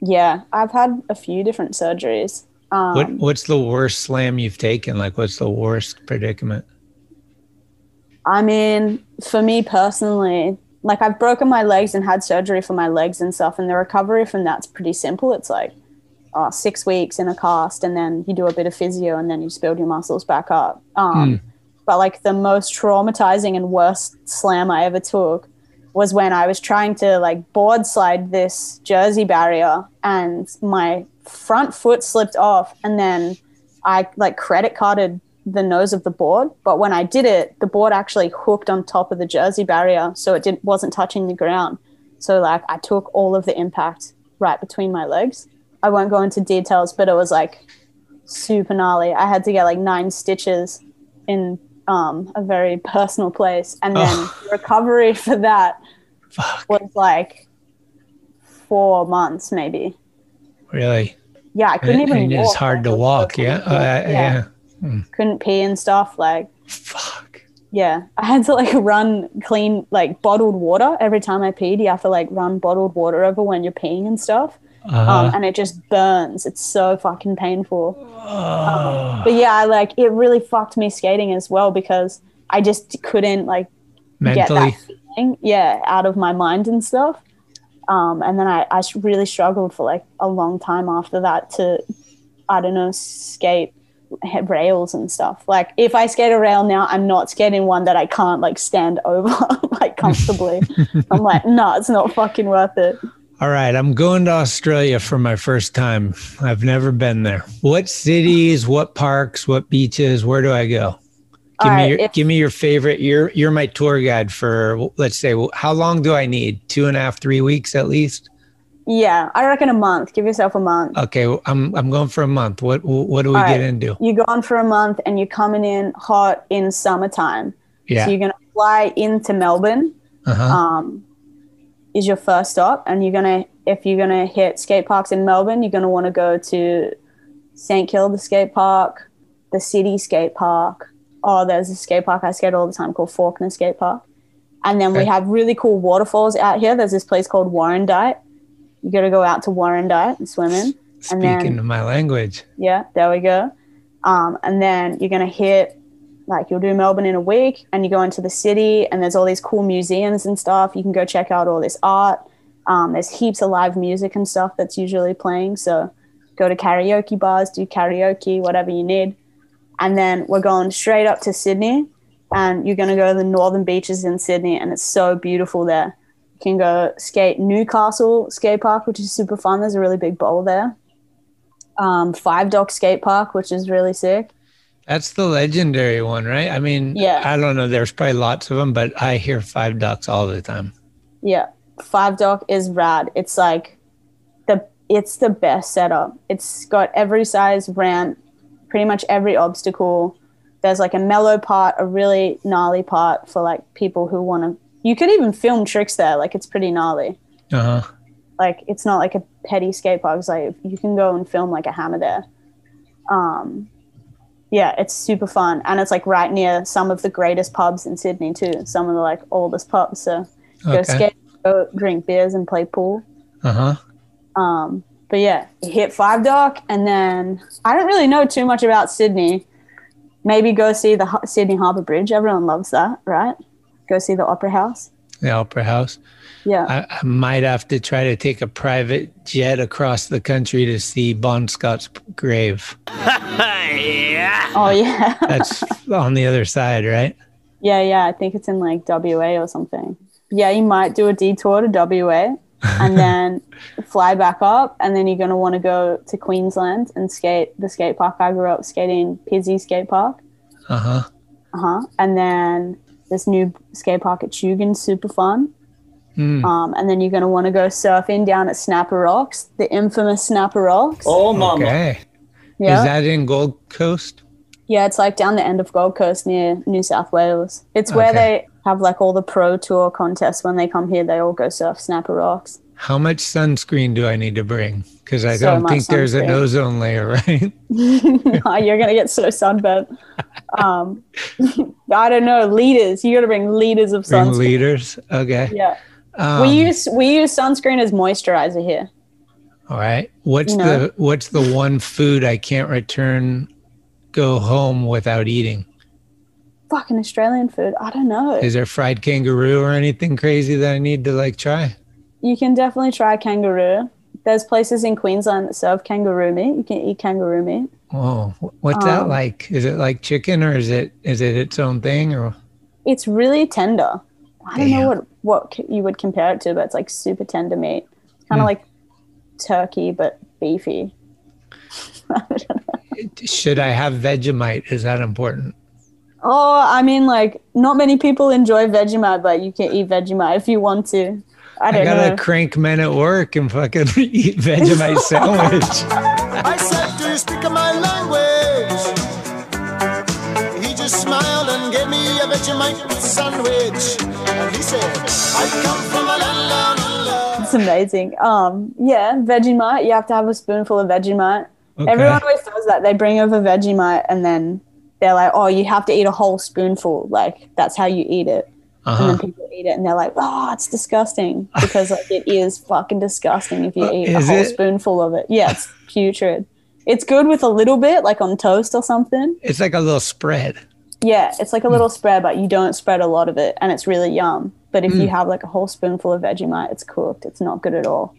Yeah, I've had a few different surgeries. Um, what What's the worst slam you've taken? Like, what's the worst predicament? I mean, for me personally, like I've broken my legs and had surgery for my legs and stuff, and the recovery from that's pretty simple. It's like uh, six weeks in a cast, and then you do a bit of physio, and then you just build your muscles back up. Um, But like the most traumatizing and worst slam I ever took was when I was trying to like board slide this jersey barrier, and my front foot slipped off, and then I like credit carded the nose of the board. But when I did it, the board actually hooked on top of the jersey barrier, so it didn't wasn't touching the ground. So like I took all of the impact right between my legs. I won't go into details, but it was like super gnarly. I had to get like nine stitches in um, a very personal place, and then the recovery for that was like four months, maybe. Really? Yeah, I couldn't And- even. and it's hard to it was so walk. Yeah. Uh, yeah. couldn't pee and stuff. Like, Fuck. yeah, I had to like run clean like bottled water every time I peed. You have to like run bottled water over when you're peeing and stuff. Uh-huh. Um, and it just burns. It's so fucking painful. Oh, But yeah, I like it really fucked me skating as well because I just couldn't like get that feeling, yeah, out of my mind and stuff. Um, and then I really struggled for like a long time after that to, I don't know, skate rails and stuff. Like if I skate a rail now, I'm not skating one that I can't like stand over like comfortably. I'm like, no, it's not fucking worth it. All right, I'm going to Australia for my first time. I've never been there. What cities, what parks, what beaches, where do I go? Give All me right, your if- give me your favorite. You're you're my tour guide for let's say how long do I need? Two and a half, three weeks at least. Yeah, I reckon a month. Give yourself a month. Okay, I'm I'm going for a month. What what do we All get right, into? You're gone for a month and you're coming in hot in summertime. Yeah. So you're gonna fly into Melbourne. Uh-huh. Um, is your first stop, and you're gonna if you're gonna hit skate parks in Melbourne, you're gonna want to go to St Kilda skate park, the City skate park. Oh, there's a skate park I skate all the time called Fawkner Skate Park. And then we have really cool waterfalls out here. There's this place called Warrandyte. You got to go out to Warrandyte and swim in. and Speaking then my language. yeah, there we go. Um, and then you're gonna hit like you'll do Melbourne in a week, and you go into the city, and there's all these cool museums and stuff. You can go check out all this art. Um, there's heaps of live music and stuff that's usually playing. So go to karaoke bars, do karaoke, whatever you need. And then we're going straight up to Sydney, and you're gonna go to the northern beaches in Sydney, and it's so beautiful there. You can go skate Newcastle skate park, which is super fun. There's a really big bowl there um, Five Dock Skate Park, which is really sick. That's the legendary one, right? I mean, Yeah. I don't know. There's probably lots of them, but I hear five ducks all the time. Yeah, Five Dock is rad. It's like the it's the best setup. It's got every size ramp, pretty much every obstacle. There's like a mellow part, a really gnarly part for like people who want to. You could even film tricks there. Like it's pretty gnarly. Uh huh. Like it's not like a petty skate park. It's like you can go and film like a hammer there. Um, yeah, it's super fun, and it's like right near some of the greatest pubs in Sydney too. Some of the like oldest pubs. So go skate, go drink beers, and play pool. Uh huh. Um, but yeah, hit Five Dock, and then I don't really know too much about Sydney. Maybe go see the Sydney Harbour Bridge. Everyone loves that, right? Go see the Opera House. The Opera House. Yeah. I, I might have to try to take a private jet across the country to see Bon Scott's grave. Yeah. Oh yeah. That's on the other side, right? Yeah, yeah. I think it's in like WA or something. Yeah, you might do a detour to WA and then fly back up, and then you're gonna want to go to Queensland and skate the skate park I grew up skating, Pizzey Skate Park. Uh huh. Uh huh. And then this new skate park at Tugun, super fun. Mm. Um, and then you're gonna want to go surfing down at Snapper Rocks, the infamous Snapper Rocks. Oh, Okay. Yeah. Is that in Gold Coast? Yeah, it's like down the end of Gold Coast near New South Wales. It's where Okay. Have like all the pro tour contests when they come here. They all go surf Snapper Rocks. How much sunscreen do I need to bring? Because I So don't think there's an ozone layer, right? You're gonna get so sunburnt. Um, I don't know liters. You got to bring liters of Bring sunscreen. liters. Okay. Yeah, Um, we use we use sunscreen as moisturizer here. All right. What's You know? the what's the one food I can't return go home without eating? Fucking Australian food. I don't know. Is there fried kangaroo or anything crazy that I need to like try? You can definitely try kangaroo. There's places in Queensland that serve kangaroo meat. You can eat kangaroo meat. Oh, wh- what's that Um, like? Is it like chicken or is it is it its own thing or It's really tender. I don't Damn. know what what you would compare it to, but it's like super tender meat. Kind of Hmm. like turkey, but beefy. should I have Vegemite? Is that important? Oh, I mean, like not many people enjoy Vegemite, but you can eat Vegemite if you want to. I I, don't I gotta know. crank men at work and fucking eat Vegemite sandwich. I said, Do you speak my language? He just smiled and gave me a Vegemite sandwich. And he said, I come from a land. It's amazing. Um, yeah, Vegemite. You have to have a spoonful of Vegemite. Okay. Everyone always does that. They bring over Vegemite and then they're like, "Oh, you have to eat a whole spoonful. Like that's how you eat it." And Uh-huh. then people eat it and they're like, "Oh, it's disgusting," because like it is fucking disgusting if you Uh, eat a whole it? spoonful of it. Yeah, it's putrid. It's good with a little bit, like on toast or something. It's like a little spread. Yeah, it's like a little spread, but you don't spread a lot of it, and it's really yum. But if Hmm. you have like a whole spoonful of Vegemite, it's cooked. It's not good at all.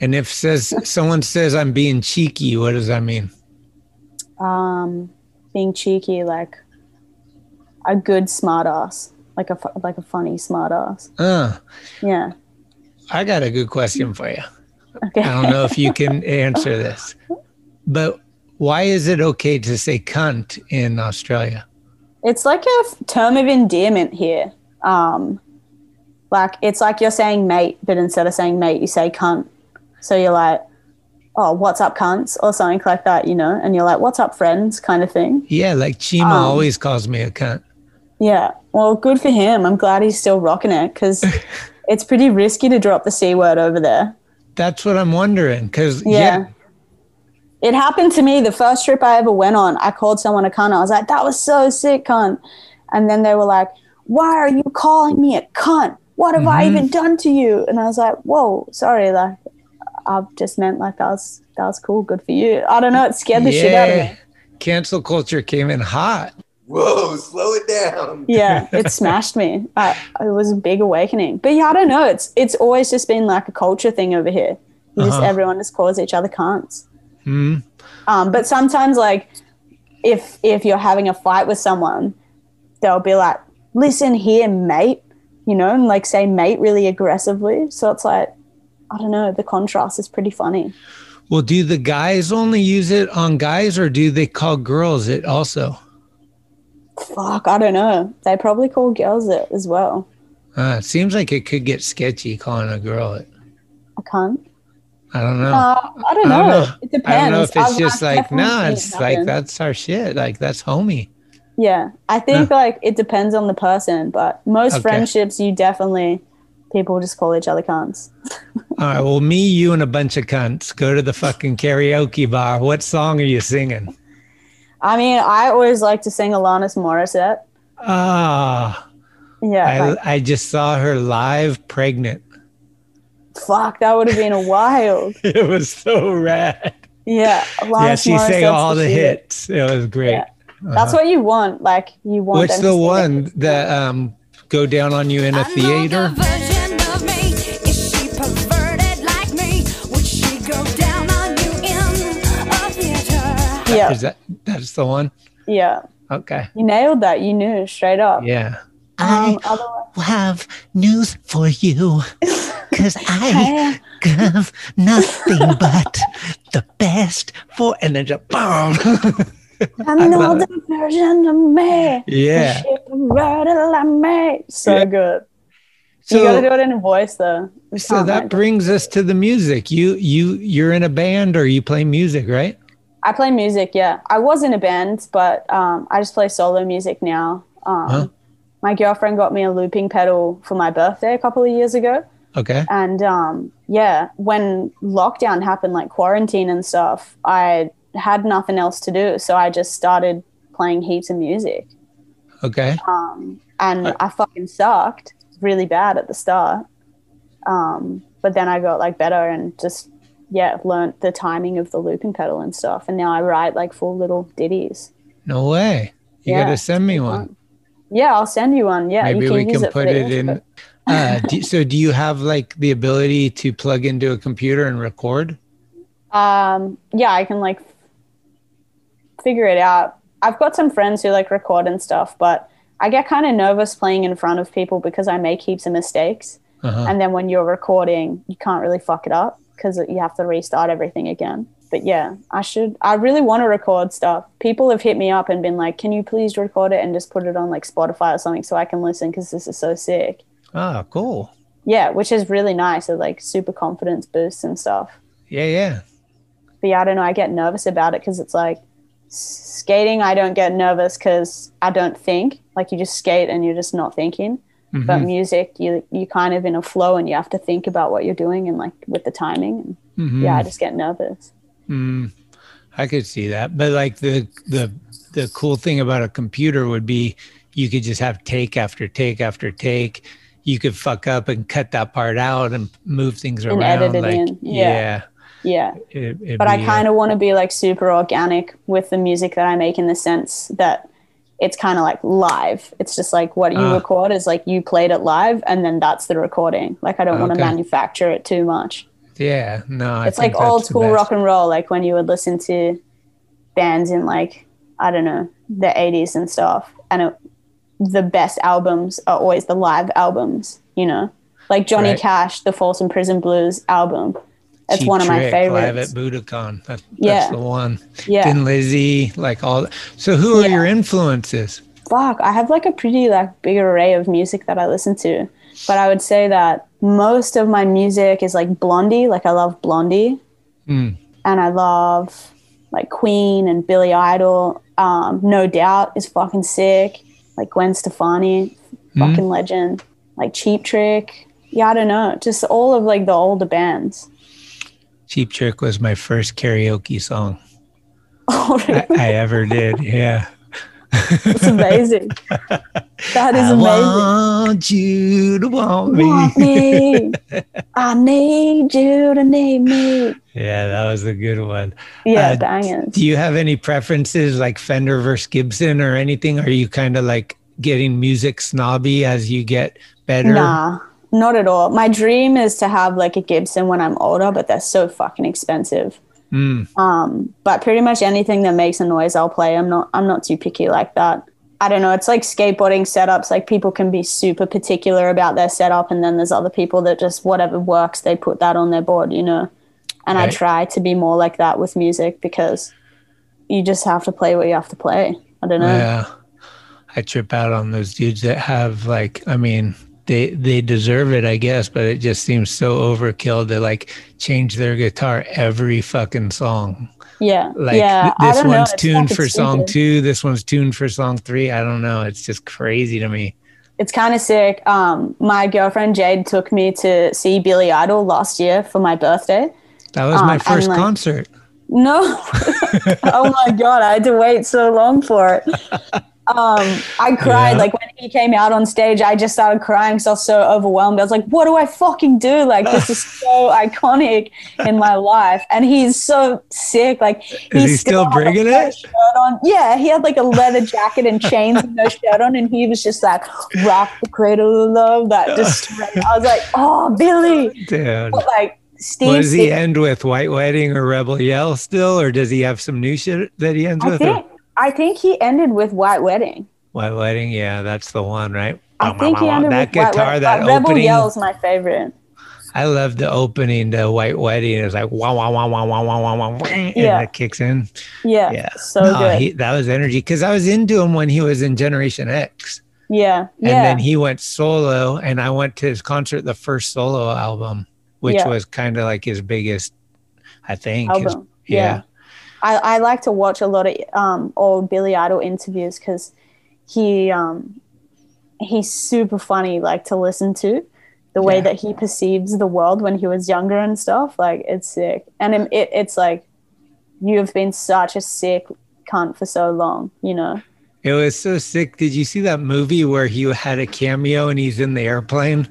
And if says someone says I'm being cheeky, what does that mean? um, being cheeky, like a good smartass, like a like a funny smartass. Uh, Yeah. I got a good question for you. Okay. I don't know if you can answer this, but why is it okay to say cunt in Australia? It's like a term of endearment here. Um, like it's like you're saying mate, but instead of saying mate, you say cunt. So you're like, oh, what's up, cunts, or something like that, you know? And you're like, what's up, friends, kind of thing. Yeah, like Chima Um, always calls me a cunt. Yeah. Well, good for him. I'm glad he's still rocking it because it's pretty risky to drop the c word over there. That's what I'm wondering. Because Yeah. yeah, It happened to me the first trip I ever went on. I called someone a cunt. I was like, that was so sick, cunt. And then they were like, why are you calling me a cunt? What have I Mhm. even done to you? And I was like, whoa, sorry. Like, I just meant like that was, that was cool. Good for you. I don't know. It scared the shit out of me. cancel culture came in hot. Whoa, slow it down. Yeah, it smashed me. I, it was a big awakening. But yeah, I don't know. It's it's always just been like a culture thing over here. You just Uh-huh. everyone just calls each other cunts. Hmm. Um, but sometimes, like, if if you're having a fight with someone, they'll be like, "Listen here, mate," you know, and like say "mate" really aggressively. So it's like, I don't know. The contrast is pretty funny. Well, do the guys only use it on guys or do they call girls it also? Fuck, I don't know. They probably call girls it as well. Uh, it seems like it could get sketchy calling a girl it. I can't. I don't know. Uh, I don't know. It depends. I don't know if it's I've- just I've like, no, seen it it's like that's our shit. Like that's homie. Yeah, I think like it depends on the person, but most Okay. friendships, you definitely people just call each other cunts. All right. Well, me, you, and a bunch of cunts go to the fucking karaoke bar. What song are you singing? I mean, I always like to sing Alanis Morissette. Ah, Yeah, I, like, I just saw her live pregnant. fuck, that would have been a wild. It was so rad. Yeah, Alanis yeah, she sang all the shit. hits. It was great. Yeah. That's Uh-huh. what you want. Like you want. What's them the one that um go down on you in a theater? Yeah, Is that that's the one? yeah. Okay. You nailed that. You knew straight up. Yeah. Um, otherwise- have news for you because I have nothing but the best for and then just boom. Another version of me. Yeah. She wrote it like me. So Yeah. good. So- you gotta do it in a voice though. We so that like- brings us to the music. You you you're in a band or you play music, right? I play music, yeah. I was in a band, but um, I just play solo music now. Um, Huh? My girlfriend got me a looping pedal for my birthday a couple of years ago. Okay. And um, yeah, when lockdown happened, like quarantine and stuff, I had nothing else to do. So I just started playing heaps of music. Okay. Um, and I fucking sucked really bad at the start. Um, but then I got like better and just yeah, learned the timing of the loop and pedal and stuff. And now I write like full little ditties. No way. You Yeah, gotta send me one. fun. Yeah, I'll send you one. Yeah, Maybe you can we can it put it in. Uh, do, so, do you have like the ability to plug into a computer and record? Um, yeah, I can like figure it out. I've got some friends who like record and stuff, but I get kind of nervous playing in front of people because I make heaps of mistakes. Uh-huh. And then when you're recording, you can't really fuck it up because you have to restart everything again. But yeah, I should. I really want to record stuff. People have hit me up and been like, "Can you please record it and just put it on like Spotify or something so I can listen because this is so sick." Oh, cool. Yeah, which is really nice. It like super confidence boosts and stuff. Yeah, yeah. But yeah, I don't know. I get nervous about it because it's like skating. I don't get nervous because I don't think. Like you just skate and you're just not thinking. But Mhm. music, you you kind of in a flow and you have to think about what you're doing and like with the timing. And Mhm. yeah, I just get nervous. Mm, I could see that, but like the the the cool thing about a computer would be you could just have take after take after take. You could fuck up and cut that part out and move things And around. edit it like, in, yeah. Yeah. it- it'd but I uh, kind of want to be like super organic with the music that I make in the sense that it's kind of like live. It's just like what you Ah. record is like you played it live and then that's the recording. Like I don't want to manufacture it too much. Yeah, no, I it's like old school rock and roll, like when you would listen to bands in like I don't know the '80s and stuff, and it, the best albums are always the live albums. You know, like Johnny Right. Cash, the Folsom Prison Blues album. That's Cheap one of my Trick, favorites. Live at Budokan. That, that's the one. Yeah. Thin Lizzy, like all. So, who are Yeah. your influences? fuck i have like a pretty like big array of music that i listen to but i would say that most of my music is like blondie like i love blondie Mm. and i love like queen and billy idol um, no doubt is fucking sick like gwen stefani fucking legend like cheap trick yeah i don't know just all of like the older bands Cheap Trick was my first karaoke song oh I, I ever did. Yeah. it's amazing that is I amazing want you to want me. Want me. I need you to need me. Yeah, that was a good one. Yeah, Uh, bangers. Do you have any preferences like Fender versus Gibson or anything? Are you kind of like getting music snobby as you get better? Nah, not at all. My dream is to have like a Gibson when I'm older, but they're so fucking expensive. Mm. Um, but pretty much anything that makes a noise, I'll play. I'm not. I'm not too picky like that. I don't know. It's like skateboarding setups. Like people can be super particular about their setup, and then there's other people that just whatever works, they put that on their board. You know. And I try to be more like that with music because you just have to play what you have to play. I don't know. Yeah. I trip out on those dudes that have like I mean they they deserve it I guess but it just seems so overkill to like change their guitar every fucking song. Yeah. Like yeah. th- this one's tuned for song 2, this one's tuned for song 3. I don't know, it's just crazy to me. it's kind of sick. Um, my girlfriend Jade took me to see Billy Idol last year for my birthday. That was Um, my first like- concert. No, oh my god, I had to wait so long for it. Um, I cried Yeah. like when he came out on stage. I just started crying because I was so overwhelmed. I was like, "What do I fucking do? Like this is so iconic in my life." And he's so sick. Like Is he still a bringing it? Shirt on. Yeah, he had like a leather jacket and chains and no shirt on, and he was just like, "Rock the cradle of love." That just I was like, "Oh, Billy!" Dude. But like Steve. What does he Steve- end with? White Wedding or Rebel Yell still? Or does he have some new shit that he ends I with? think I think he ended with White Wedding. White Wedding? Yeah, that's the one, right? I think he ended that with White guitar, Wedding. that but Rebel opening. Yell's my favorite. I love the opening to White Wedding. It's like wah wah wah wah wah wah wah wow, wow, and Yeah. it kicks in. Yeah, Yeah, so No, good. he- that was energy because I was into him when he was in Generation X, yeah, and yeah, then he went solo, and I went to his concert, the first solo album, which Yeah. was kind of like his biggest, I think. his- album. yeah. yeah. I, I like to watch a lot of um, old Billy Idol interviews because he um, he's super funny like to listen to the way Yeah. that he perceives the world when he was younger and stuff like it's sick and it, it, it's like you have been such a sick cunt for so long you know It was so sick. Did you see that movie where he had a cameo and he's in the airplane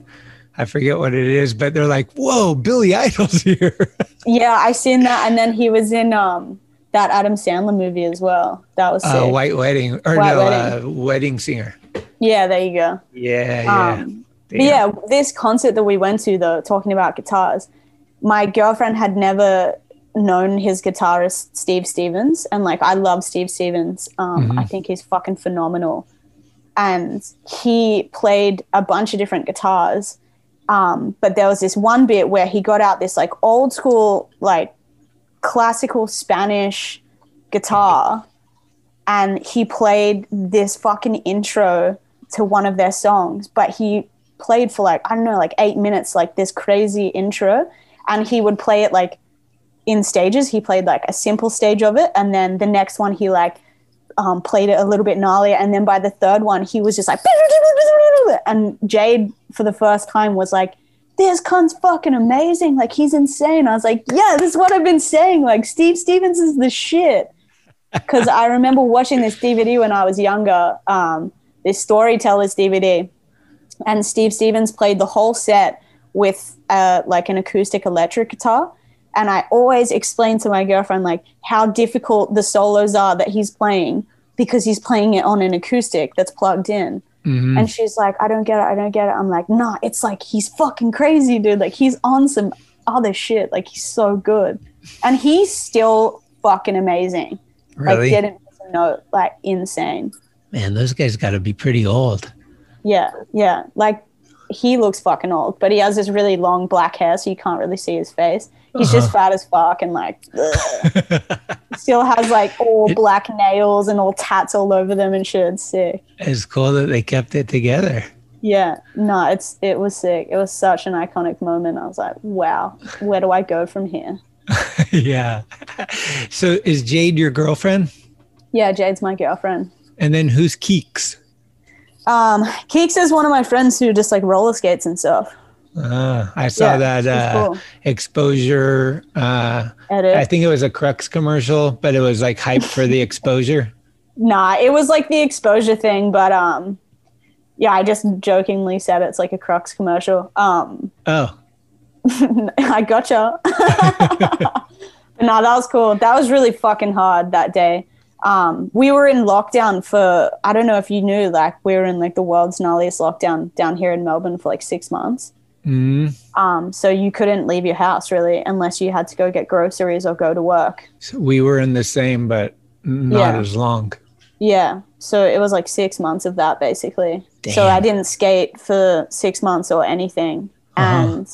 I forget what it is, but they're like, "Whoa, Billy Idol's here." Yeah, I seen that, and then he was in um that Adam Sandler movie as well. That was uh, White Wedding or White no, Wedding. Uh, Wedding Singer. yeah, there you go. Yeah, yeah. Um, but yeah, this concert that we went to, though, talking about guitars, my girlfriend had never known his guitarist Steve Stevens, and like I love Steve Stevens. Um, Mhm. I think he's fucking phenomenal, and he played a bunch of different guitars. Um, but there was this one bit where he got out this like old school, like classical Spanish guitar, and he played this fucking intro to one of their songs. But he played for like I don't know, like eight minutes, like this crazy intro, and he would play it like in stages. He played like a simple stage of it, and then the next one he like um, played it a little bit gnarlier, and then by the third one he was just like, and Jade for the first time was like. This cunt's fucking amazing. Like he's insane. I was like, yeah, this is what I've been saying. Like Steve Stevens is the shit. Because I remember watching this DVD when I was younger, um, this storytellers DVD, and Steve Stevens played the whole set with uh, like an acoustic electric guitar. And I always explain to my girlfriend like how difficult the solos are that he's playing because he's playing it on an acoustic that's plugged in. Mhm. And she's like, I don't get it. I don't get it. I'm like, nah, it's like he's fucking crazy, dude. Like he's on some other shit. Like he's so good. And he's still fucking amazing. Really? Like didn't. Like insane. Man, those guys got to be pretty old. Yeah, yeah. Like he looks fucking old, but he has this really long black hair, so you can't really see his face. He's just Uh-huh. fat as fuck and like still has like all black nails and all tats all over them and shit. It's sick. It's cool that they kept it together. Yeah, no, it's it was sick. It was such an iconic moment. I was like, wow, where do I go from here? yeah. So is Jade your girlfriend? Yeah, Jade's my girlfriend. And then who's Keeks? Um, Keeks is one of my friends who just like roller skates and stuff. Uh, I saw Yeah, that uh, cool. exposure. Uh, Edit. I think it was a Crux commercial, but it was like hype for the exposure. Nah, it was like the exposure thing, but um, yeah, I just jokingly said it's like a Crux commercial. Um, Oh, I gotcha. but no, that was cool. That was really fucking hard that day. Um, we were in lockdown for I don't know if you knew, like we were in like the world's gnarliest lockdown down here in Melbourne for like six months. Mm. Um, so you couldn't leave your house really unless you had to go get groceries or go to work. so we were in the same, but not Yeah. as long. Yeah. So it was like six months of that basically. So I didn't skate for six months or anything. Uh-huh. And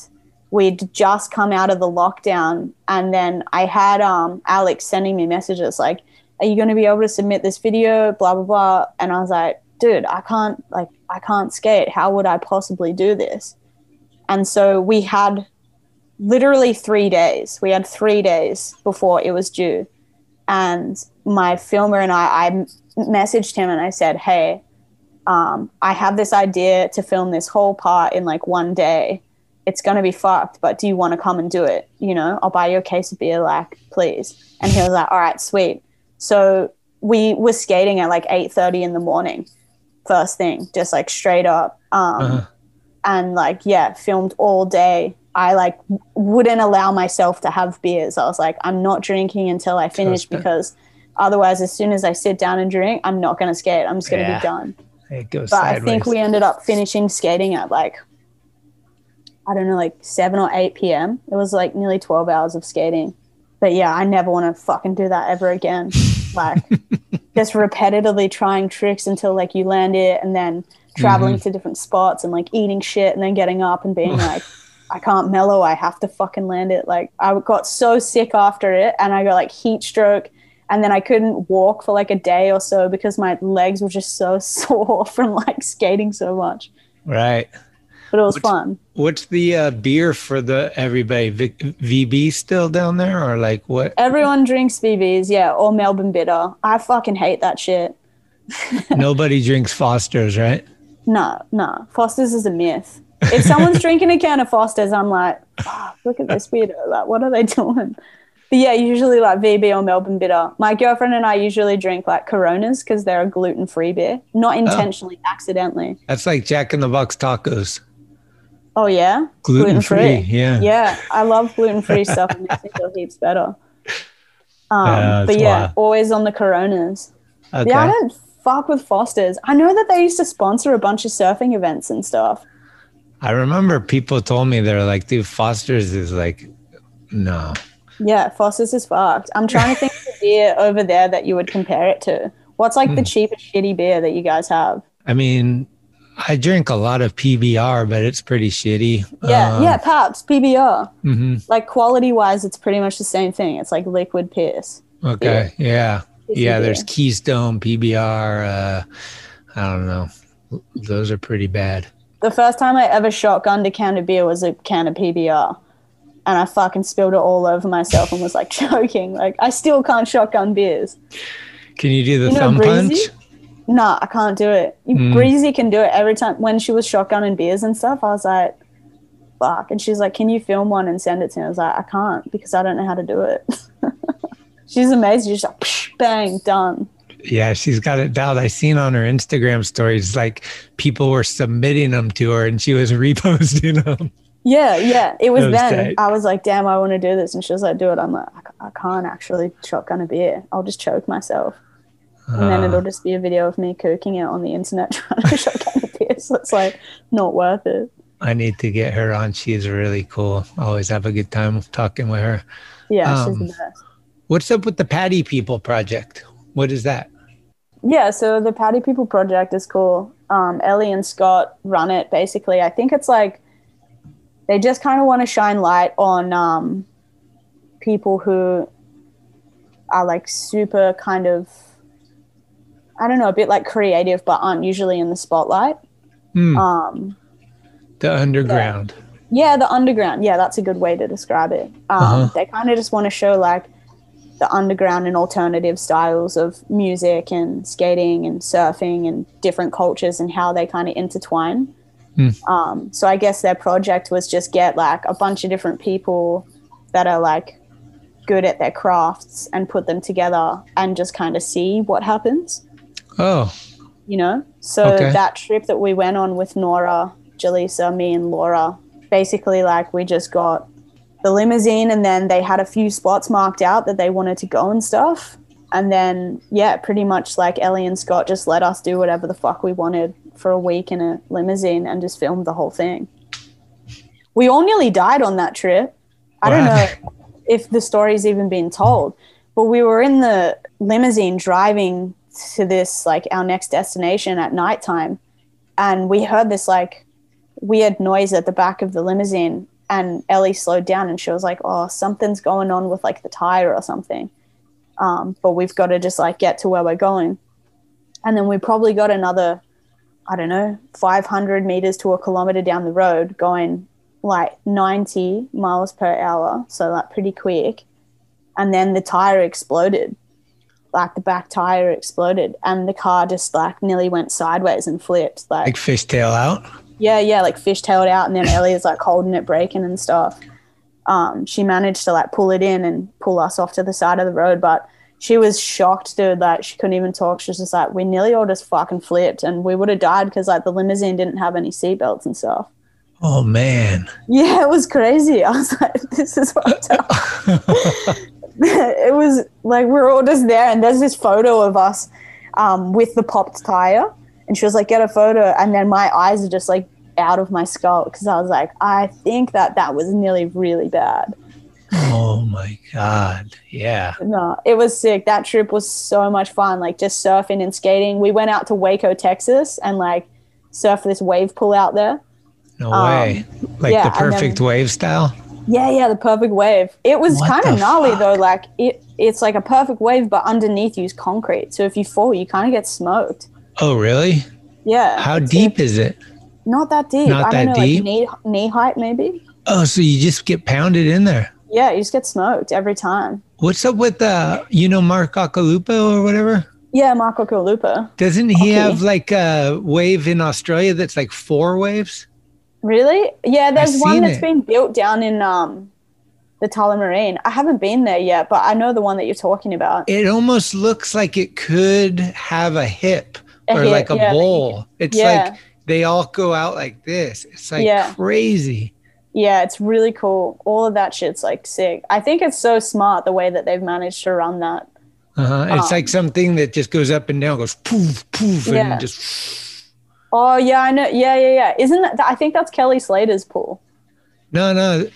we'd just come out of the lockdown. And then I had um, Alex sending me messages like, Are you going to be able to submit this video? Blah, blah, blah. And I was like, Dude, I can't, like, I can't skate. How would I possibly do this? And so we had literally three days. We had three days before it was due. And my filmer and I, I messaged him and I said, Hey, um, I have this idea to film this whole part in like one day. It's going to be fucked, but do you want to come and do it? You know, I'll buy you a case of beer, like, please. And he was like, all right, sweet. So we were skating at like 8.30 in the morning, first thing, just like straight up. Um, Uh-huh. And like, yeah, filmed all day. I like wouldn't allow myself to have beers. I was like, I'm not drinking until I finish it. because otherwise, as soon as I sit down and drink, I'm not going to skate. I'm just going to Yeah. be done It goes but sideways. I think we ended up finishing skating at like I don't know, like seven or eight p.m. It was like nearly twelve hours of skating. But yeah, I never want to fucking do that ever again. Like just repetitively trying tricks until like you land it, and then traveling Mhm. to different spots and like eating shit, and then getting up and being like. I can't mellow. I have to fucking land it. Like I got so sick after it, and I got like heat stroke, and then I couldn't walk for like a day or so because my legs were just so sore from like skating so much. right. But it was fun. What's the uh, beer for the everybody? V- VB still down there, or like what? Everyone drinks VBs, yeah, or Melbourne bitter. I fucking hate that shit. Nobody drinks Foster's, right? No, no. Foster's is a myth. If someone's drinking a can of Foster's, I'm like, "Fuck, look at this weirdo. Like, what are they doing? But yeah, usually like VB or Melbourne bitter. My girlfriend and I usually drink like Coronas because they're a gluten free beer. Not intentionally, accidentally. That's like Jack in the Box tacos. Oh yeah, Gluten-free, yeah. yeah. I love gluten free stuff. It makes me feel heaps better. Um, Yeah, but yeah, wild. always on the Coronas. Okay. Yeah, I don't fuck with Foster's. I know that they used to sponsor a bunch of surfing events and stuff. I remember people told me they're like, dude, Foster's is like, no. Yeah, Foster's is fucked. I'm trying to think of a beer over there that you would compare it to. What's like Hmm. the cheapest shitty beer that you guys have? I mean, I drink a lot of PBR, but it's pretty shitty. Yeah, Um, yeah, Pabst, PBR. mhm. Like quality wise, it's pretty much the same thing. It's like liquid piss. Okay. Yeah. Yeah. There's. Keystone, PBR. Uh, I don't know. Those are pretty bad. The first time I ever shotgunned a can of beer was a can of PBR. And I fucking spilled it all over myself and was like choking. Like I still can't shotgun beers. Can you do the You know thumb Breezy? punch? Nah, I can't do it. Mm. Breezy can do it every time. When she was shotgunning beers and stuff, I was like, fuck. And she's like, can you film one and send it to me? I was like, I can't because I don't know how to do it. she's amazing. She's like, psh, bang, done. Yeah, she's got it dialed. I seen on her Instagram stories like people were submitting them to her and she was reposting them. Yeah, yeah. It was was then. tight. I was like, damn, I want to do this. And she was like, do it. I'm like, I, I can't actually shotgun a beer. I'll just choke myself. And then Uh, it'll just be a video of me cooking it on the internet trying to shotgun a beer. So it's like not worth it. I need to get her on. She's really cool. Always have a good time talking with her. Yeah, Um, she's the best. What's up with the Patty People project? What is that? Yeah, so the Patty People project is cool. Um, Ellie and Scott run it basically. I think it's like they just kind of want to shine light on um, people who are like super kind of, I don't know, a bit like creative, but aren't usually in the spotlight. Hmm, Um, the underground. yeah, the underground. Yeah, that's a good way to describe it. Um, Uh-huh. They kind of just want to show like the underground and alternative styles of music and skating and surfing and different cultures and how they kind of intertwine. Hmm. Um, so I guess their project was just get like a bunch of different people that are like good at their crafts and put them together and just kind of see what happens Oh, you know? So Okay. that trip that we went on with Nora, Jaleesa, me, and Laura, basically, like, we just got the limousine and then they had a few spots marked out that they wanted to go and stuff. And then, yeah, pretty much like Ellie and Scott just let us do whatever the fuck we wanted for a week in a limousine and just filmed the whole thing. We all nearly died on that trip. I don't know if the story's even been told, but we were in the limousine driving to this, like our next destination at nighttime. And we heard this like weird noise at the back of the limousine. And Ellie slowed down and she was like, oh, something's going on with like the tire or something. Um, but we've got to just like get to where we're going. And then we probably got another, I don't know, 500 meters to a kilometer down the road going like 90 miles per hour. So like pretty quick. And then the tire exploded. Like the back tire exploded and the car just like nearly went sideways and flipped. Like, like fishtail out? Yeah, yeah, like fishtailed out, and then Ellie is like holding it, breaking and stuff. Um, she managed to like pull it in and pull us off to the side of the road, but she was shocked, dude. Like she couldn't even talk. She was just like, we nearly all just fucking flipped, and we would have died because like the limousine didn't have any seatbelts and stuff. Oh, man. Yeah, it was crazy. I was like, this is fucked up. it was like we're all just there, and there's this photo of us um, with the popped tire, and she was like, "Get a photo," and then my eyes are just like out of my skull because I was like, I think that that was nearly really bad. Oh, my God. Yeah. No, it was sick. That trip was so much fun. Like just surfing and skating. We went out to Waco, Texas, and like surfed this wave pool out there. No Um, way. Like yeah, the and then- perfect wave style? Yeah, yeah, the perfect wave. It was kind of gnarly though. Like it, it's like a perfect wave, but underneath is concrete. So if you fall, you kind of get smoked. Oh, really? Yeah. How deep is it? Not that deep. Not I that know, deep? like knee knee height maybe. Oh, so you just get pounded in there. Yeah, you just get smoked every time. What's up with uh you know Mark Occhilupo or whatever? Yeah, Mark Kalupa. Doesn't he Okay. have like a wave in Australia that's like four waves? Really? Yeah, there's I've one that's it. been built down in um the Tullamarine. I haven't been there yet, but I know the one that you're talking about. It almost looks like it could have a hip or hip, like a yeah, bowl. It's yeah. like they all go out like this. It's like Yeah. crazy. Yeah, it's really cool. All of that shit's like sick. I think it's so smart the way that they've managed to run that. Uh-huh. It's Um, like something that just goes up and down, goes poof, poof, Yeah. and just Oh yeah, I know. Yeah, yeah, yeah. Isn't that? I think that's Kelly Slater's pool. no, no.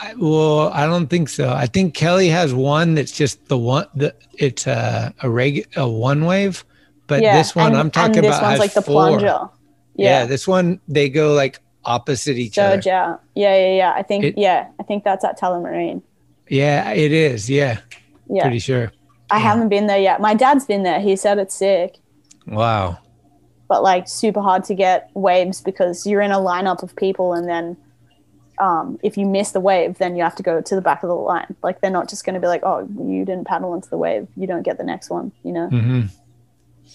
I, well, I don't think so. I think Kelly has one that's just the one. The, it's a a reg a one wave, but yeah, this one and- I'm talking this about one's has like the four. plunger. Yeah. Yeah, this one they go like opposite each other. surge out. Yeah, yeah, yeah. I think It- yeah, I think that's at Tullamarine. Yeah, it is. Yeah, Yeah, pretty sure. I haven't been there yet. My dad's been there. He said it's sick, Wow. but like super hard to get waves because you're in a lineup of people, and then um, if you miss the wave, then you have to go to the back of the line. Like they're not just going to be like, oh, you didn't paddle into the wave, you don't get the next one. You know. hmm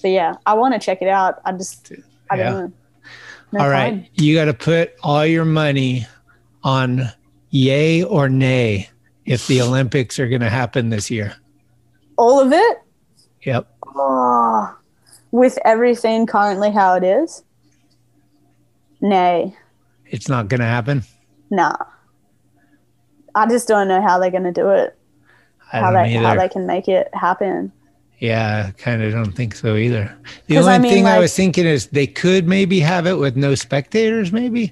But yeah, I want to check it out. I just, I Yeah. don't know. No all right, time. you got to put all your money on yay or nay if the Olympics are going to happen this year. All of it? Yep. Oh, with everything currently how it is? Nay, It's not going to happen. nah. I just don't know how they're going to do it. I how don't they either. how they can make it happen. Yeah, kind of don't think so either. The only I mean, thing I was thinking is they could maybe have it with no spectators, maybe.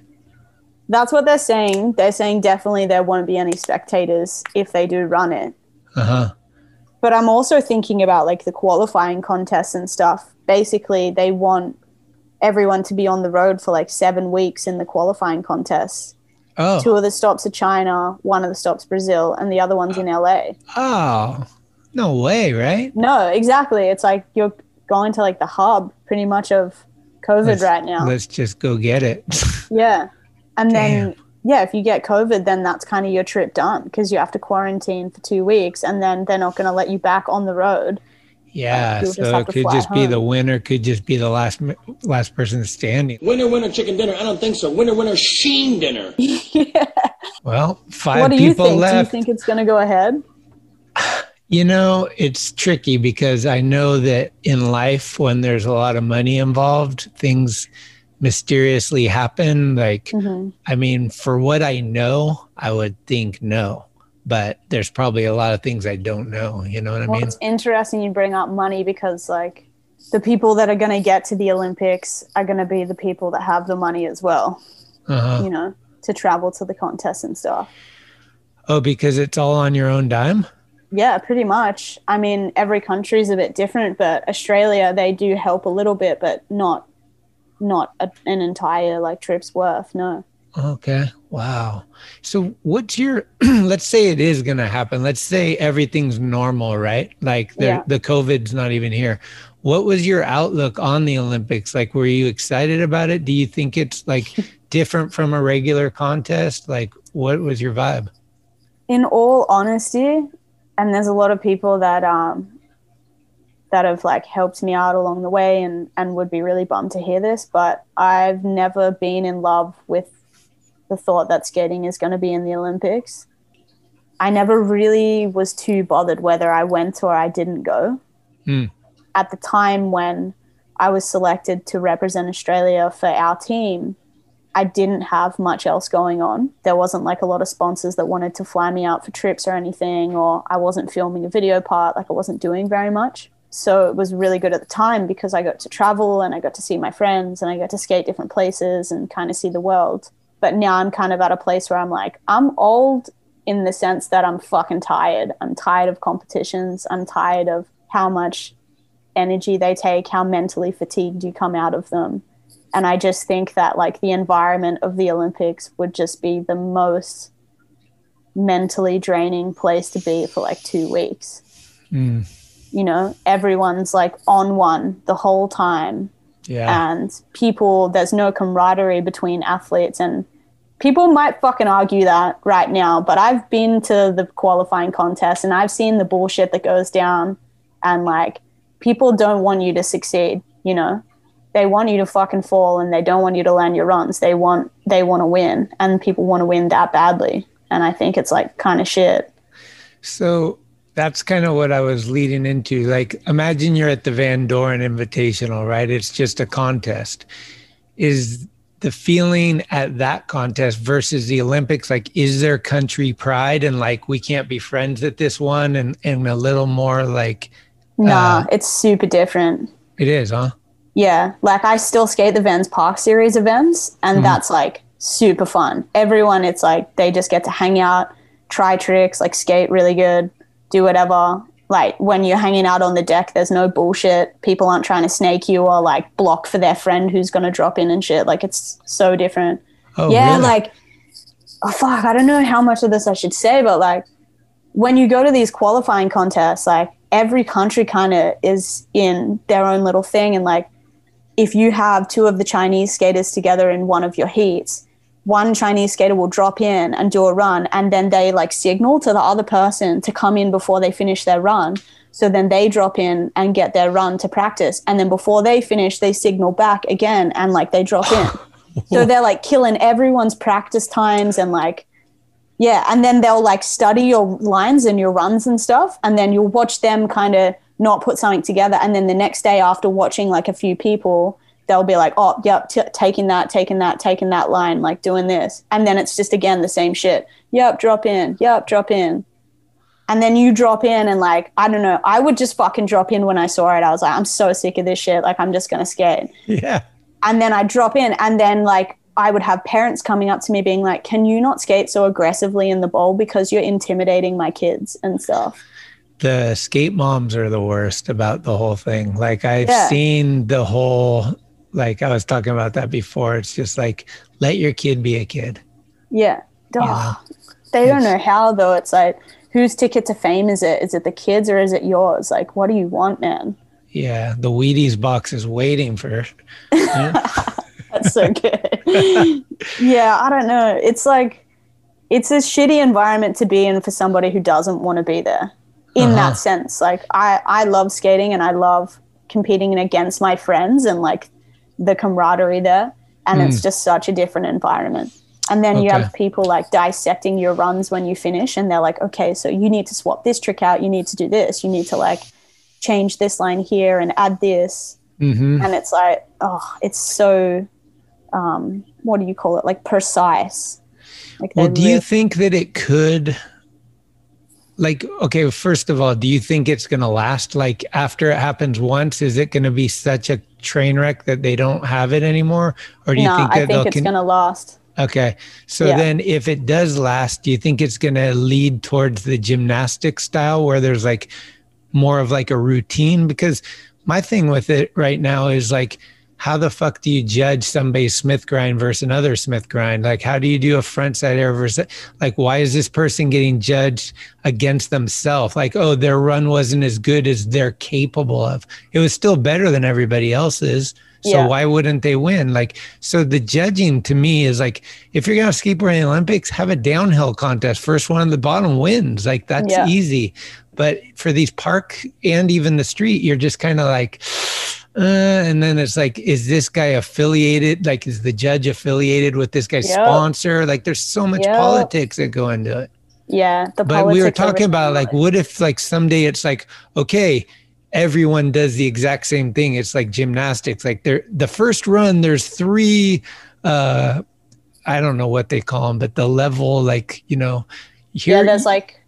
That's what they're saying. They're saying definitely there won't be any spectators if they do run it. Uh huh. But I'm also thinking about like the qualifying contests and stuff. Basically, they want everyone to be on the road for like seven weeks in the qualifying contests. Oh. Two of the stops are China, one of the stops Brazil, and the other one's in LA. Oh, no way, right? No, exactly. It's like you're going to like the hub pretty much of COVID Let's- right now. Let's just go get it. Yeah. And then, yeah, if you get COVID, then that's kind of your trip done because you have to quarantine for two weeks and then they're not going to let you back on the road. yeah, you'll so it could fly just be the winner. Could just be the last last person standing. Winner, winner, chicken dinner. I don't think so. Winner, winner, sheen dinner. yeah. Well, five what do you people think? Do you think it's going to go ahead? You know, it's tricky because I know that in life, when there's a lot of money involved, things mysteriously happen. Like, Mhm. I mean, for what I know, I would think no, but there's probably a lot of things I don't know. You know what I Well, mean? it's interesting you bring up money because, like, the people that are going to get to the Olympics are going to be the people that have the money as well, Uh-huh. you know, to travel to the contests and stuff. Oh, because it's all on your own dime? Yeah, pretty much. I mean, every country is a bit different, but Australia they do help a little bit, but not not a, an entire like trip's worth. No. Okay. Wow. So what's your let's say it is going to happen. Let's say everything's normal, right? Like the Yeah. the COVID's not even here. What was your outlook on the Olympics? Like were you excited about it? Do you think it's like different from a regular contest? Like what was your vibe? In all honesty, and there's a lot of people that um that have like helped me out along the way and and would be really bummed to hear this, but I've never been in love with the thought that skating is going to be in the Olympics. I never really was too bothered whether I went or I didn't go. Hmm. At the time when I was selected to represent Australia for our team, I didn't have much else going on. There wasn't like a lot of sponsors that wanted to fly me out for trips or anything, or I wasn't filming a video part, like I wasn't doing very much. So it was really good at the time because I got to travel and I got to see my friends and I got to skate different places and kind of see the world. But now I'm kind of at a place where I'm like, I'm old in the sense that I'm fucking tired. I'm tired of competitions. I'm tired of how much energy they take, how mentally fatigued you come out of them. And I just think that like the environment of the Olympics would just be the most mentally draining place to be for like two weeks. Mm, You know, everyone's like on one the whole time. yeah. And people, there's no camaraderie between athletes. And people might fucking argue that right now, but I've been to the qualifying contest and I've seen the bullshit that goes down. And like, people don't want you to succeed, you know? They want you to fucking fall and they don't want you to land your runs. They want they want to win and people want to win that badly. And I think it's like kind of shit. So that's kind of what I was leading into. Like, imagine you're at the Van Doren Invitational, right? It's just a contest. is the feeling at that contest versus the Olympics? Like, is there country pride and like we can't be friends at this one, and and a little more like Nah, Uh, it's super different. it is, huh? Yeah, like I still skate the Vans Park series events, and Mhm. that's like super fun. Everyone, it's like they just get to hang out, try tricks, like skate really good, do whatever. Like when you're hanging out on the deck, there's no bullshit. People aren't trying to snake you or like block for their friend who's gonna drop in and shit. Like it's so different. Oh, yeah, really? like oh fuck, I don't know how much of this I should say, but like when you go to these qualifying contests, like every country kind of is in their own little thing. And like if you have two of the Chinese skaters together in one of your heats, one Chinese skater will drop in and do a run, and then they like signal to the other person to come in before they finish their run. So then they drop in and get their run to practice. And then before they finish, they signal back again and like they drop in. so they're like killing everyone's practice times and like yeah, and then they'll like study your lines and your runs and stuff, and then you'll watch them kind of not put something together, and then the next day after watching like a few people, they'll be like, "Oh, yep, t- taking that, taking that, taking that line, like doing this," and then it's just again the same shit. Yep, drop in. Yep, drop in. And then you drop in, and like I don't know, I would just fucking drop in when I saw it. I was like, I'm so sick of this shit. Like I'm just gonna skate Yeah. and then I drop in, and then like I would have parents coming up to me being like, "Can you not skate so aggressively in the bowl because you're intimidating my kids and stuff?" The skate moms are the worst about the whole thing. Like I've Yeah. seen the whole like I was talking about that before. It's just like let your kid be a kid. Yeah, they don't know how though. It's like, whose ticket to fame is it? Is it the kids or is it yours? Like, what do you want, man? Yeah, the Wheaties box is waiting for That's so good. yeah, I don't know. It's like it's a shitty environment to be in for somebody who doesn't want to be there. In Uh-huh. that sense, like I I love skating and I love competing against my friends and like the camaraderie there, and it's Mm. just such a different environment. And then you have people like dissecting your runs when you finish, and they're like, okay, so you need to swap this trick out, you need to do this, you need to like change this line here and add this Mhm. and it's like oh it's so um what do you call it like precise like Well, do you think that it could like okay, first of all, do you think it's going to last like after it happens once is it going to be such a train wreck that they don't have it anymore or do you no think i that think they'll it's con- gonna last Okay. So Yeah. then if it does last, do you think it's going to lead towards the gymnastic style where there's like more of like a routine? Because my thing with it right now is like, how the fuck do you judge somebody's Smith grind versus another Smith grind? Like, how do you do a front side air versus like, why is this person getting judged against themselves? Like, oh, their run wasn't as good as they're capable of. It was still better than everybody else's. So Yeah. why wouldn't they win? Like, so the judging to me is like, if you're gonna skateboard in the Olympics, have a downhill contest. First one at the bottom wins. Like that's Yeah. easy. But for these park and even the street, you're just kind of like, uh, and then it's like, is this guy affiliated? Like, is the judge affiliated with this guy's Yep. sponsor? Like, there's so much Yep. politics that go into it yeah the but we were talking about like what if like someday it's like okay everyone does the exact same thing it's like gymnastics like there the first run there's three uh i don't know what they call them but the level like you know here yeah there's like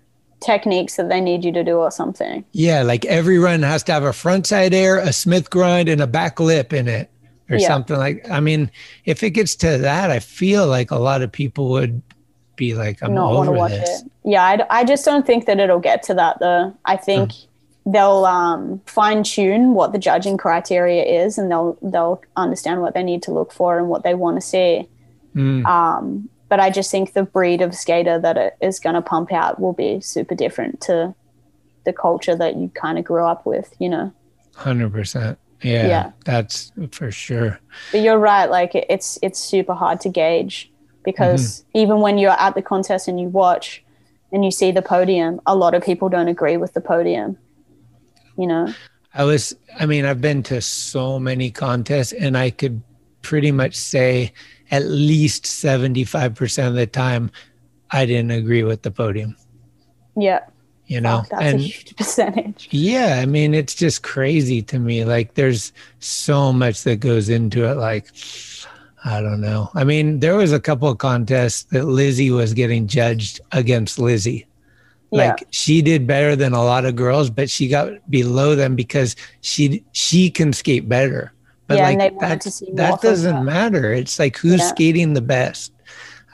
techniques that they need you to do or something. Yeah like every run has to have a front side air a smith grind and a back lip in it or Yeah. something like i mean if it gets to that i feel like a lot of people would be like i'm not over watch this. it. Yeah I just don't think that it'll get to that though. I think they'll um, fine tune what the judging criteria is and they'll they'll understand what they need to look for and what they want to see. Mm. Um, but I just think the breed of skater that it is going to pump out will be super different to the culture that you kind of grew up with, you know. Hundred percent. Yeah, Yeah. that's for sure. But you're right, like it's it's super hard to gauge because mm-hmm. even when you're at the contest and you watch and you see the podium, a lot of people don't agree with the podium. You know. I was. I mean, I've been to so many contests, and I could pretty much say at least seventy-five percent of the time, I didn't agree with the podium. Yeah. You know, Fuck, that's and a huge percentage. yeah, I mean, it's just crazy to me. Like, there's so much that goes into it. Like, I don't know. I mean, there was a couple of contests that Lizzie was getting judged against Lizzie. Like Yeah. she did better than a lot of girls, but she got below them because she she can skate better. But Yeah, like and they that, to see that doesn't matter. It's like who's Yeah. skating the best.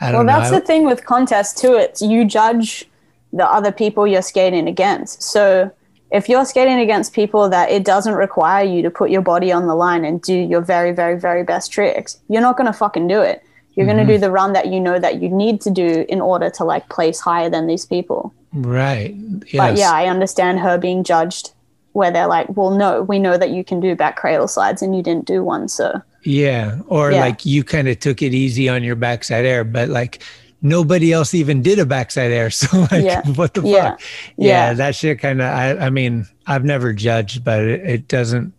I Well, don't know. that's I- the thing with contests too. It's you judge the other people you're skating against. So if you're skating against people that it doesn't require you to put your body on the line and do your very, very, very best tricks, you're not gonna fucking do it. You're gonna Mhm. do the run that you know that you need to do in order to like place higher than these people. right. Yes. But yeah, I understand her being judged where they're like, well, no, we know that you can do back cradle slides and you didn't do one. So Yeah. Or Yeah. like you kind of took it easy on your backside air, but like nobody else even did a backside air. So like Yeah. what the Yeah. fuck? Yeah, that shit kind of I, I mean, I've never judged, but it, it doesn't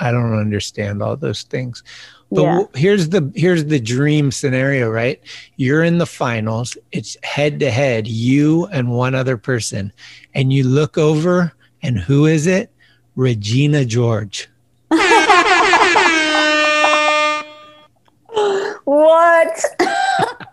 I don't understand all those things. But Yeah. here's the here's the dream scenario, right? You're in the finals. It's head to head, you and one other person, and you look over, and who is it? Regina George. What?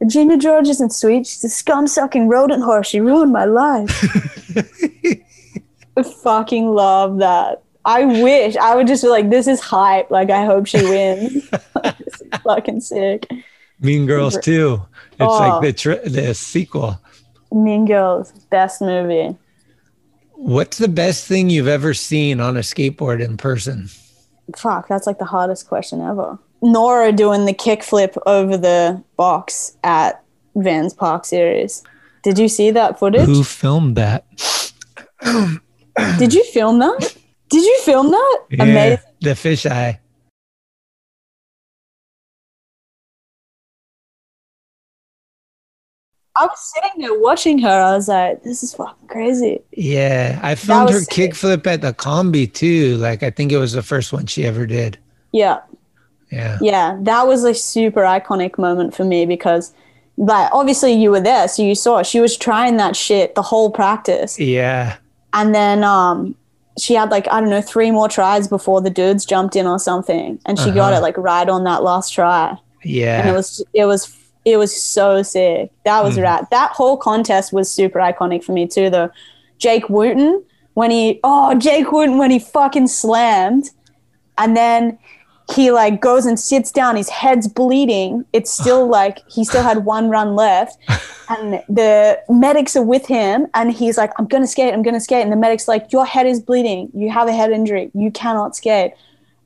Regina George isn't sweet. She's a scum sucking rodent horse. She ruined my life. I fucking love that. I wish I would just be like, this is hype. Like, I hope she wins. this is fucking sick. Mean Girls too. It's Oh. like the tr- the sequel. Mean Girls, best movie. What's the best thing you've ever seen on a skateboard in person? Fuck, that's like the hardest question ever. Nora doing the kickflip over the box at Vans Park Series. Did you see that footage? Who filmed that? Did you film that? Did you film that? Yeah, Amazing. the fisheye. I was sitting there watching her. I was like, this is fucking crazy. Yeah, I filmed her sick. kickflip at the combi too. Like I think it was the first one she ever did. Yeah. Yeah. Yeah. That was a super iconic moment for me because, like, obviously you were there. So you saw she was trying that shit the whole practice. Yeah. And then, um, she had like, I don't know, three more tries before the dudes jumped in or something. And she got Uh-huh. it like right on that last try. Yeah. and it was it was it was so sick. That was Mhm. rad. That whole contest was super iconic for me too. Though Jake Wooten when he oh Jake Wooten when he fucking slammed, and then he like goes and sits down. His head's bleeding. It's still like he still had one run left, and the medics are with him. And he's like, "I'm gonna skate. I'm gonna skate." And the medics like, "Your head is bleeding. You have a head injury. You cannot skate."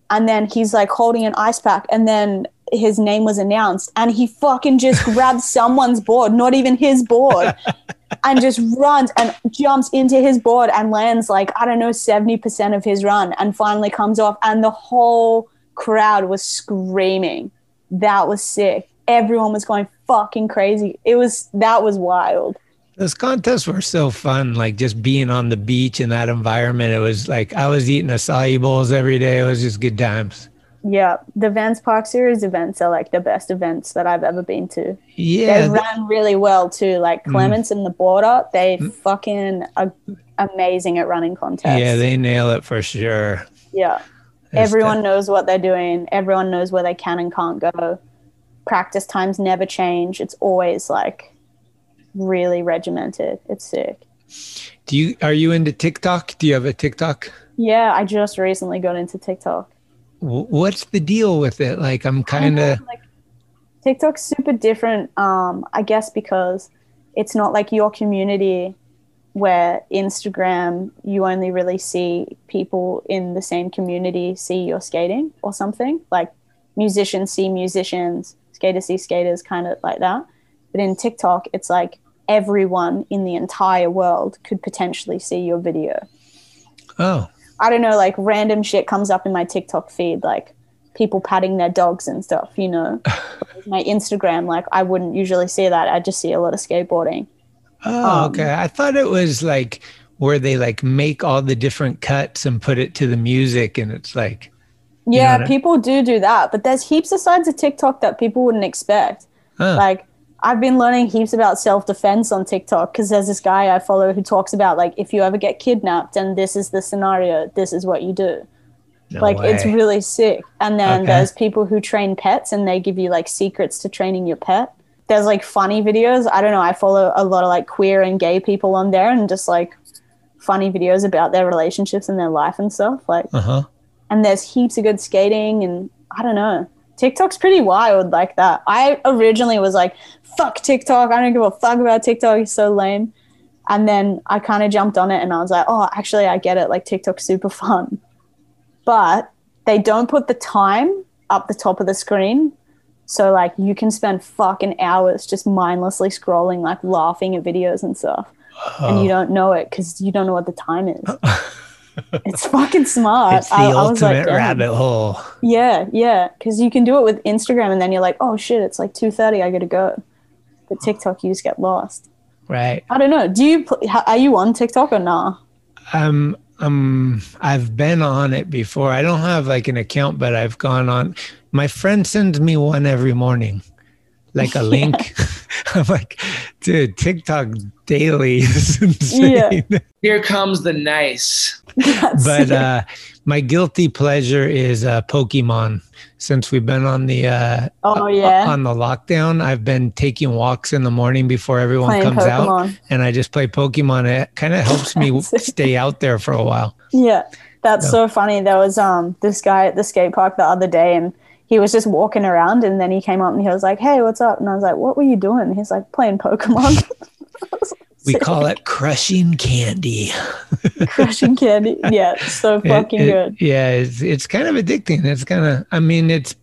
and then he's like holding an ice pack and then his name was announced and he fucking just grabs someone's board not even his board and just runs and jumps into his board and lands like i don't know 70% of his run and finally comes off and the whole crowd was screaming that was sick everyone was going fucking crazy it was that was wild Those contests were so fun, like just being on the beach in that environment. It was like I was eating acai bowls every day. It was just good times. Yeah the vans park series events are like the best events that i've ever been to Yeah. they ran really well too. Like Mm. Clements and the border, they fucking are amazing at running contests. Yeah, they nail it for sure. yeah. Everyone knows what they're doing. Everyone knows where they can and can't go. Practice times never change. It's always like really regimented. It's sick. Do you are you into TikTok? Do you have a TikTok? Yeah, I just recently got into TikTok. Wh- What's the deal with it? Like I'm kind of TikTok's super different, um, I guess, because it's not like your community where Instagram, you only really see people in the same community see your skating or something. Like musicians see musicians, skaters see skaters, kind of like that. But in TikTok, it's like everyone in the entire world could potentially see your video. oh I don't know, like random shit comes up in my TikTok feed, like people patting their dogs and stuff, you know. My Instagram, like I wouldn't usually see that. I just see a lot of skateboarding. oh Um, okay. I thought it was like where they like make all the different cuts and put it to the music, and it's like You Yeah, know what I- people do do that, but there's heaps of sides of TikTok that people wouldn't expect. Huh. Like I've been learning heaps about self defense on TikTok because there's this guy I follow who talks about like if you ever get kidnapped and this is the scenario, this is what you do. No like it's really sick. And then Okay. there's people who train pets and they give you like secrets to training your pet. There's like funny videos. I don't know. I follow a lot of like queer and gay people on there and just like funny videos about their relationships and their life and stuff. Like, Uh huh. and there's heaps of good skating and I don't know. TikTok's pretty wild like that. I originally was like, fuck TikTok. I don't give a fuck about TikTok. It's so lame. And then I kind of jumped on it and I was like, oh, actually, I get it. Like, TikTok's super fun. But they don't put the time up the top of the screen. So, like, you can spend fucking hours just mindlessly scrolling, like, laughing at videos and stuff. And you don't know it because you don't know what the time is. it's fucking smart. It's the I- I was like, ultimate rabbit hole. Yeah, yeah, because you can do it with Instagram, and then you're like, oh shit, it's like two thirty, I gotta go. But TikTok, you just get lost. Right. I don't know. Do you pl- are you on TikTok or nah? Um, um, I've been on it before. I don't have like an account, but I've gone on. My friend sends me one every morning, like a link. I'm like, dude, TikTok daily is insane. Yeah. Here comes the nice. but uh, my guilty pleasure is uh, Pokemon. Since we've been on the uh, Oh, yeah. on the lockdown, I've been taking walks in the morning before everyone Playing comes out, and I just play Pokemon. It kind of helps me stay out there for a while. Yeah, that's Yeah. so funny. There was um this guy at the skate park the other day, and he was just walking around, and then he came up and he was like, "Hey, what's up?" And I was like, "What were you doing?" He's like, "Playing Pokemon, We call it crushing candy. crushing candy." Yeah, so It- fucking it- good. Yeah, it's it's kind of addicting. It's kind of I mean, it's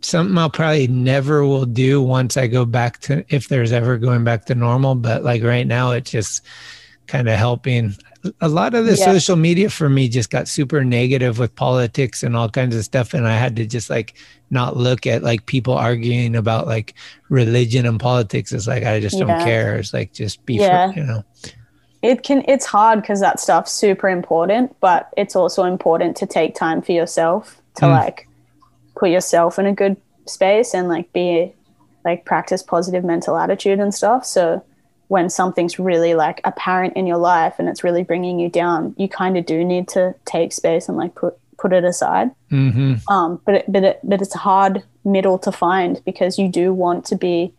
something I'll probably never will do once I go back to if there's ever going back to normal. But like right now, it's just kind of helping. A lot of the Yeah. social media for me just got super negative with politics and all kinds of stuff, and I had to just like not look at like people arguing about like religion and politics. It's like I just Yeah. don't care. It's like just be, Yeah. fr- you know. it can it's hard because that stuff's super important but it's also important to take time for yourself to Mm. like put yourself in a good space and like be like practice positive mental attitude and stuff so when something's really like apparent in your life and it's really bringing you down you kind of do need to take space and like put put it aside. Mm-hmm. um, but it, but it, but it's a hard middle to find because you do want to be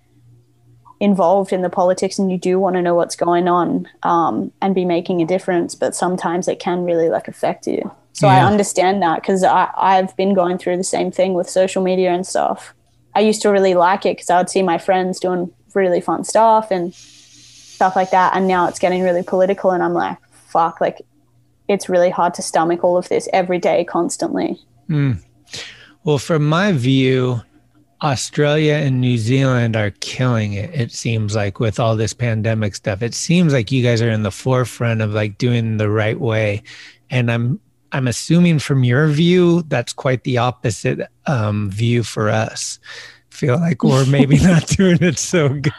involved in the politics and you do want to know what's going on um, and be making a difference but sometimes it can really like affect you. So i understand that because i've been going through the same thing with social media and stuff. I used to really like it because i would see my friends doing really fun stuff and stuff like that and now it's getting really political and i'm like fuck like it's really hard to stomach all of this every day constantly Mm. Well, from my view, Australia and New Zealand are killing it. It seems like with all this pandemic stuff, it seems like you guys are in the forefront of like doing the right way. And I'm I'm assuming from your view, that's quite the opposite um, view for us. Feel like we're maybe not doing it so good.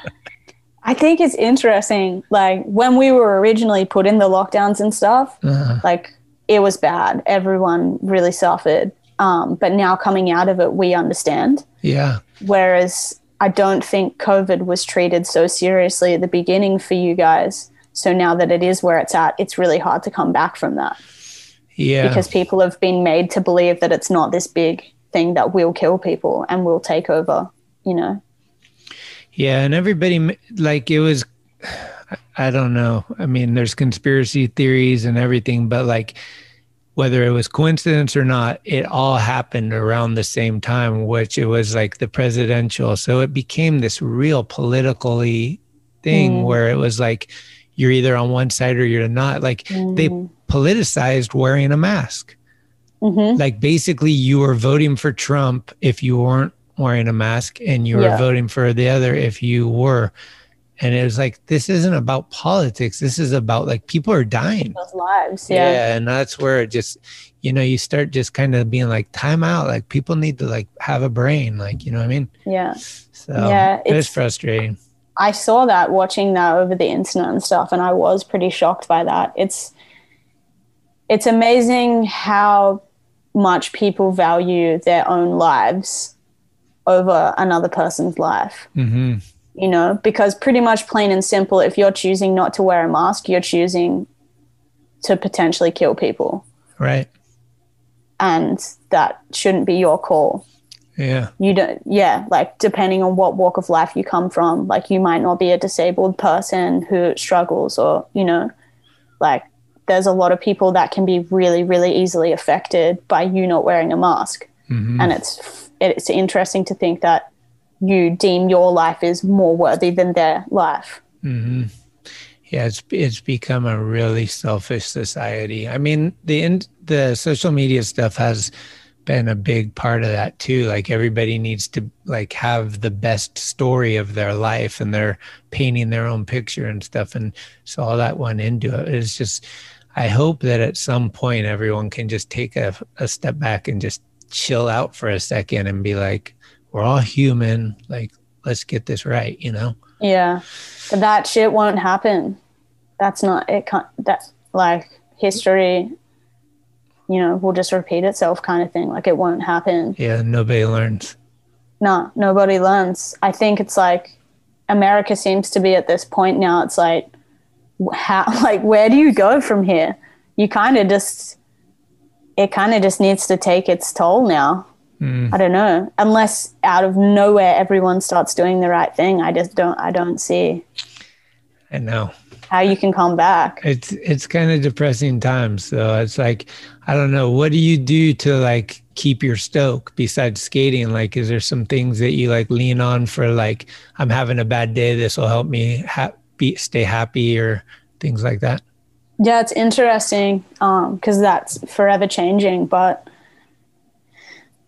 I think it's interesting. Like when we were originally put in the lockdowns and stuff, Uh, like it was bad. Everyone really suffered. Um, but now coming out of it, we understand. yeah. Whereas I don't think COVID was treated so seriously at the beginning for you guys. So now that it is where it's at, it's really hard to come back from that Yeah. because people have been made to believe that it's not this big thing that will kill people and will take over, you know? Yeah, and everybody like it was. I don't know. I mean, there's conspiracy theories and everything, but like whether it was coincidence or not, it all happened around the same time, which it was like the presidential. So it became this real politically thing Mm. where it was like you're either on one side or you're not. Like they Mm. politicized wearing a mask. Mm-hmm. Like basically, you were voting for Trump if you weren't wearing a mask, and you were Yeah. voting for the other if you were. And it was like, this isn't about politics. This is about like people are dying. Those lives. Yeah. Yeah. And that's where it just, you know, you start just kind of being like, time out. Like people need to like have a brain. Like, you know what I mean? Yeah. So Yeah, it's it's- frustrating. I saw that watching that over the internet and stuff, and I was pretty shocked by that. It's it's amazing how much people value their own lives over another person's life. Mm-hmm. You know, because pretty much plain and simple, if you're choosing not to wear a mask, you're choosing to potentially kill people. Right. and that shouldn't be your call Yeah. you don't yeah like depending on what walk of life you come from like you might not be a disabled person who struggles or you know like there's a lot of people that can be really really easily affected by you not wearing a mask Mhm. and it's it's interesting to think that you deem your life is more worthy than their life hmm Yeah, it's it's become a really selfish society. I mean, the in, the social media stuff has been a big part of that too. Like everybody needs to like have the best story of their life, and they're painting their own picture and stuff. And so all that went into it. It's just, I hope that at some point everyone can just take a, a step back and just chill out for a second and be like, we're all human. Like, let's get this right. You know. Yeah, but that shit won't happen. That's not it. Can't that like history? You know, will just repeat itself, kind of thing. Like it won't happen. Yeah, nobody learns. No, nobody learns. I think it's like America seems to be at this point now. It's like how, like where do you go from here? You kind of just, it kind of just needs to take its toll now. Mm. I don't know. Unless out of nowhere everyone starts doing the right thing, I just don't. I don't see I know. how you can come back. It's it's kind of depressing times. So it's like I don't know. What do you do to like keep your stoke besides skating? Like, is there some things that you like lean on for like I'm having a bad day. This will help me ha- be, stay happy or things like that. Yeah, it's interesting because that's forever changing. But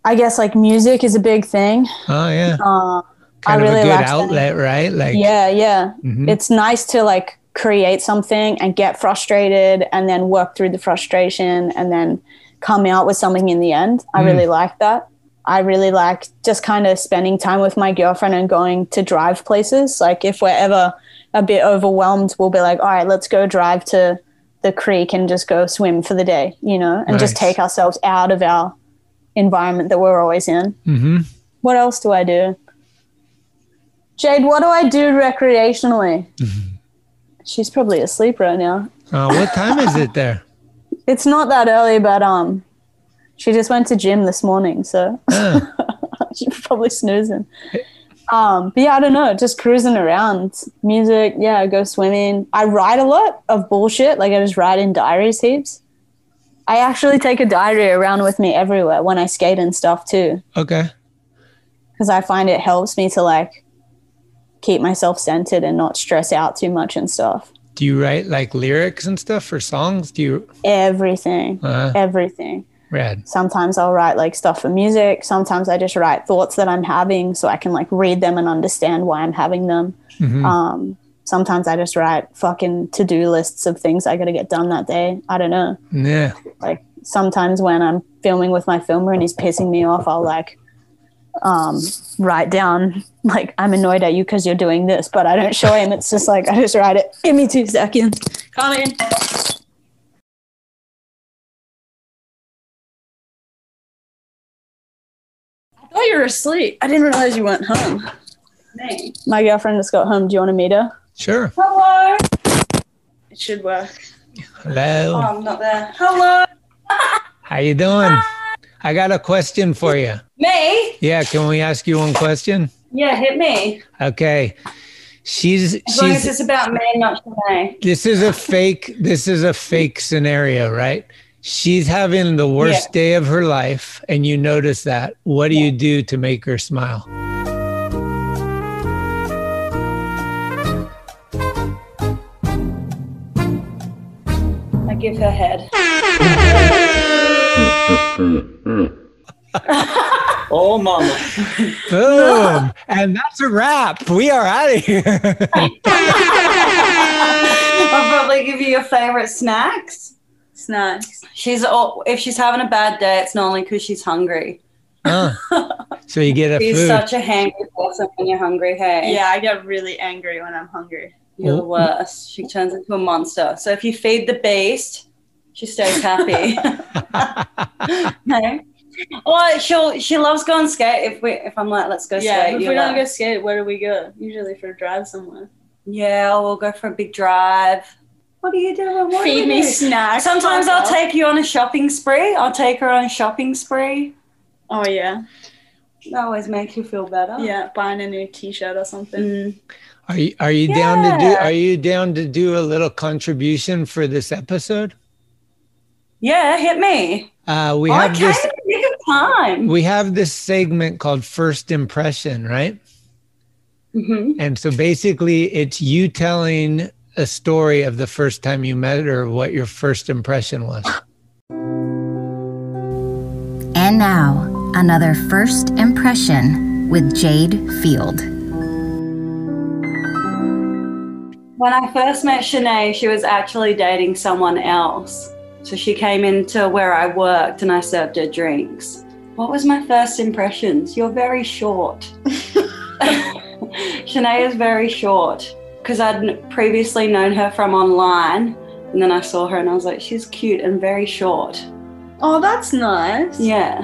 I guess like music is a big thing. Oh yeah, Uh, kind I of really a good like that. outlet, right? Like yeah, yeah. Mhm. It's nice to like create something and get frustrated and then work through the frustration and then come out with something in the end. I Mm. really like that. I really like just kind of spending time with my girlfriend and going to drive places. Like if we're ever a bit overwhelmed, we'll be like, all right, let's go drive to the creek and just go swim for the day, you know, and just take ourselves out of our environment that we're always in. hmm What else do I do? Jade, what do I do recreationally? She's probably asleep right now. Uh, what time is it there? It's not that early, but um, she just went to gym this morning, so Oh, she's probably snoozing. Um, but yeah, I don't know, just cruising around. Music, yeah, I go swimming. I write a lot of bullshit, like I just write in diaries heaps. I actually take a diary around with me everywhere when I skate and stuff too. okay. because I find it helps me to like keep myself centered and not stress out too much and stuff. Do you write like lyrics and stuff for songs? Do you? Everything, Uh, everything. Rad. Sometimes I'll write like stuff for music. Sometimes I just write thoughts that I'm having so I can like read them and understand why I'm having them. Mhm. Um, sometimes I just write fucking to do lists of things I got to get done that day. I don't know. Yeah. Like sometimes when I'm filming with my filmer and he's pissing me off, I'll like um, write down like I'm annoyed at you because you're doing this, but I don't show him. It's just like I just write it. Give me two seconds. Come in. I thought asleep. I didn't realize you went home. My girlfriend just got home. Do you want to meet her? Sure. Hello. It should work. Hello. Oh, I'm not there. Hello. How you doing? I got a question for you. Me? Yeah, can we ask you one question? Yeah, hit me. Okay. She's As long as she's it's about me, not Shanae. this is a fake this is a fake scenario, right? She's having the worst Yeah. day of her life and you notice that. What do you do to make her smile? I give her head. oh, mama. Boom. and that's a wrap. We are out of here. I'll probably give you your favorite snacks. Snacks. She's all, if she's having a bad day, it's normally because she's hungry. Oh. So you get a She's food. such a hangry person when you're hungry. Hey, Yeah, I get really angry when I'm hungry. you're the Oh. worst. She turns into a monster. So if you feed the beast, she stays happy. no. Well, she'll she loves going skate. If we if I'm like, let's go Yeah, skate. if you're we don't like, go skate, where do we go? Usually for a drive somewhere. yeah, we'll go for a big drive. What are you doing? What Feed do we me do? snacks. Sometimes I'll off. take you on a shopping spree. I'll take her on a shopping spree. Oh yeah, That always makes you feel better. yeah. Buying a new T-shirt or something. Mm. Are you are you down to do are you down to do a little contribution for this episode? Yeah, hit me. Uh, we I have came this at a good time. we have this segment called First Impression, right? hmm And so basically, it's you telling a story of the first time you met her, what your first impression was. And now, another first impression with Jade Field. When I first met Shanae, she was actually dating someone else. So she came into where I worked and I served her drinks. What was my first impressions? You're very short. Shanae is very short because I'd previously known her from online. And then I saw her and I was like, she's cute and very short. Oh, that's nice. Yeah.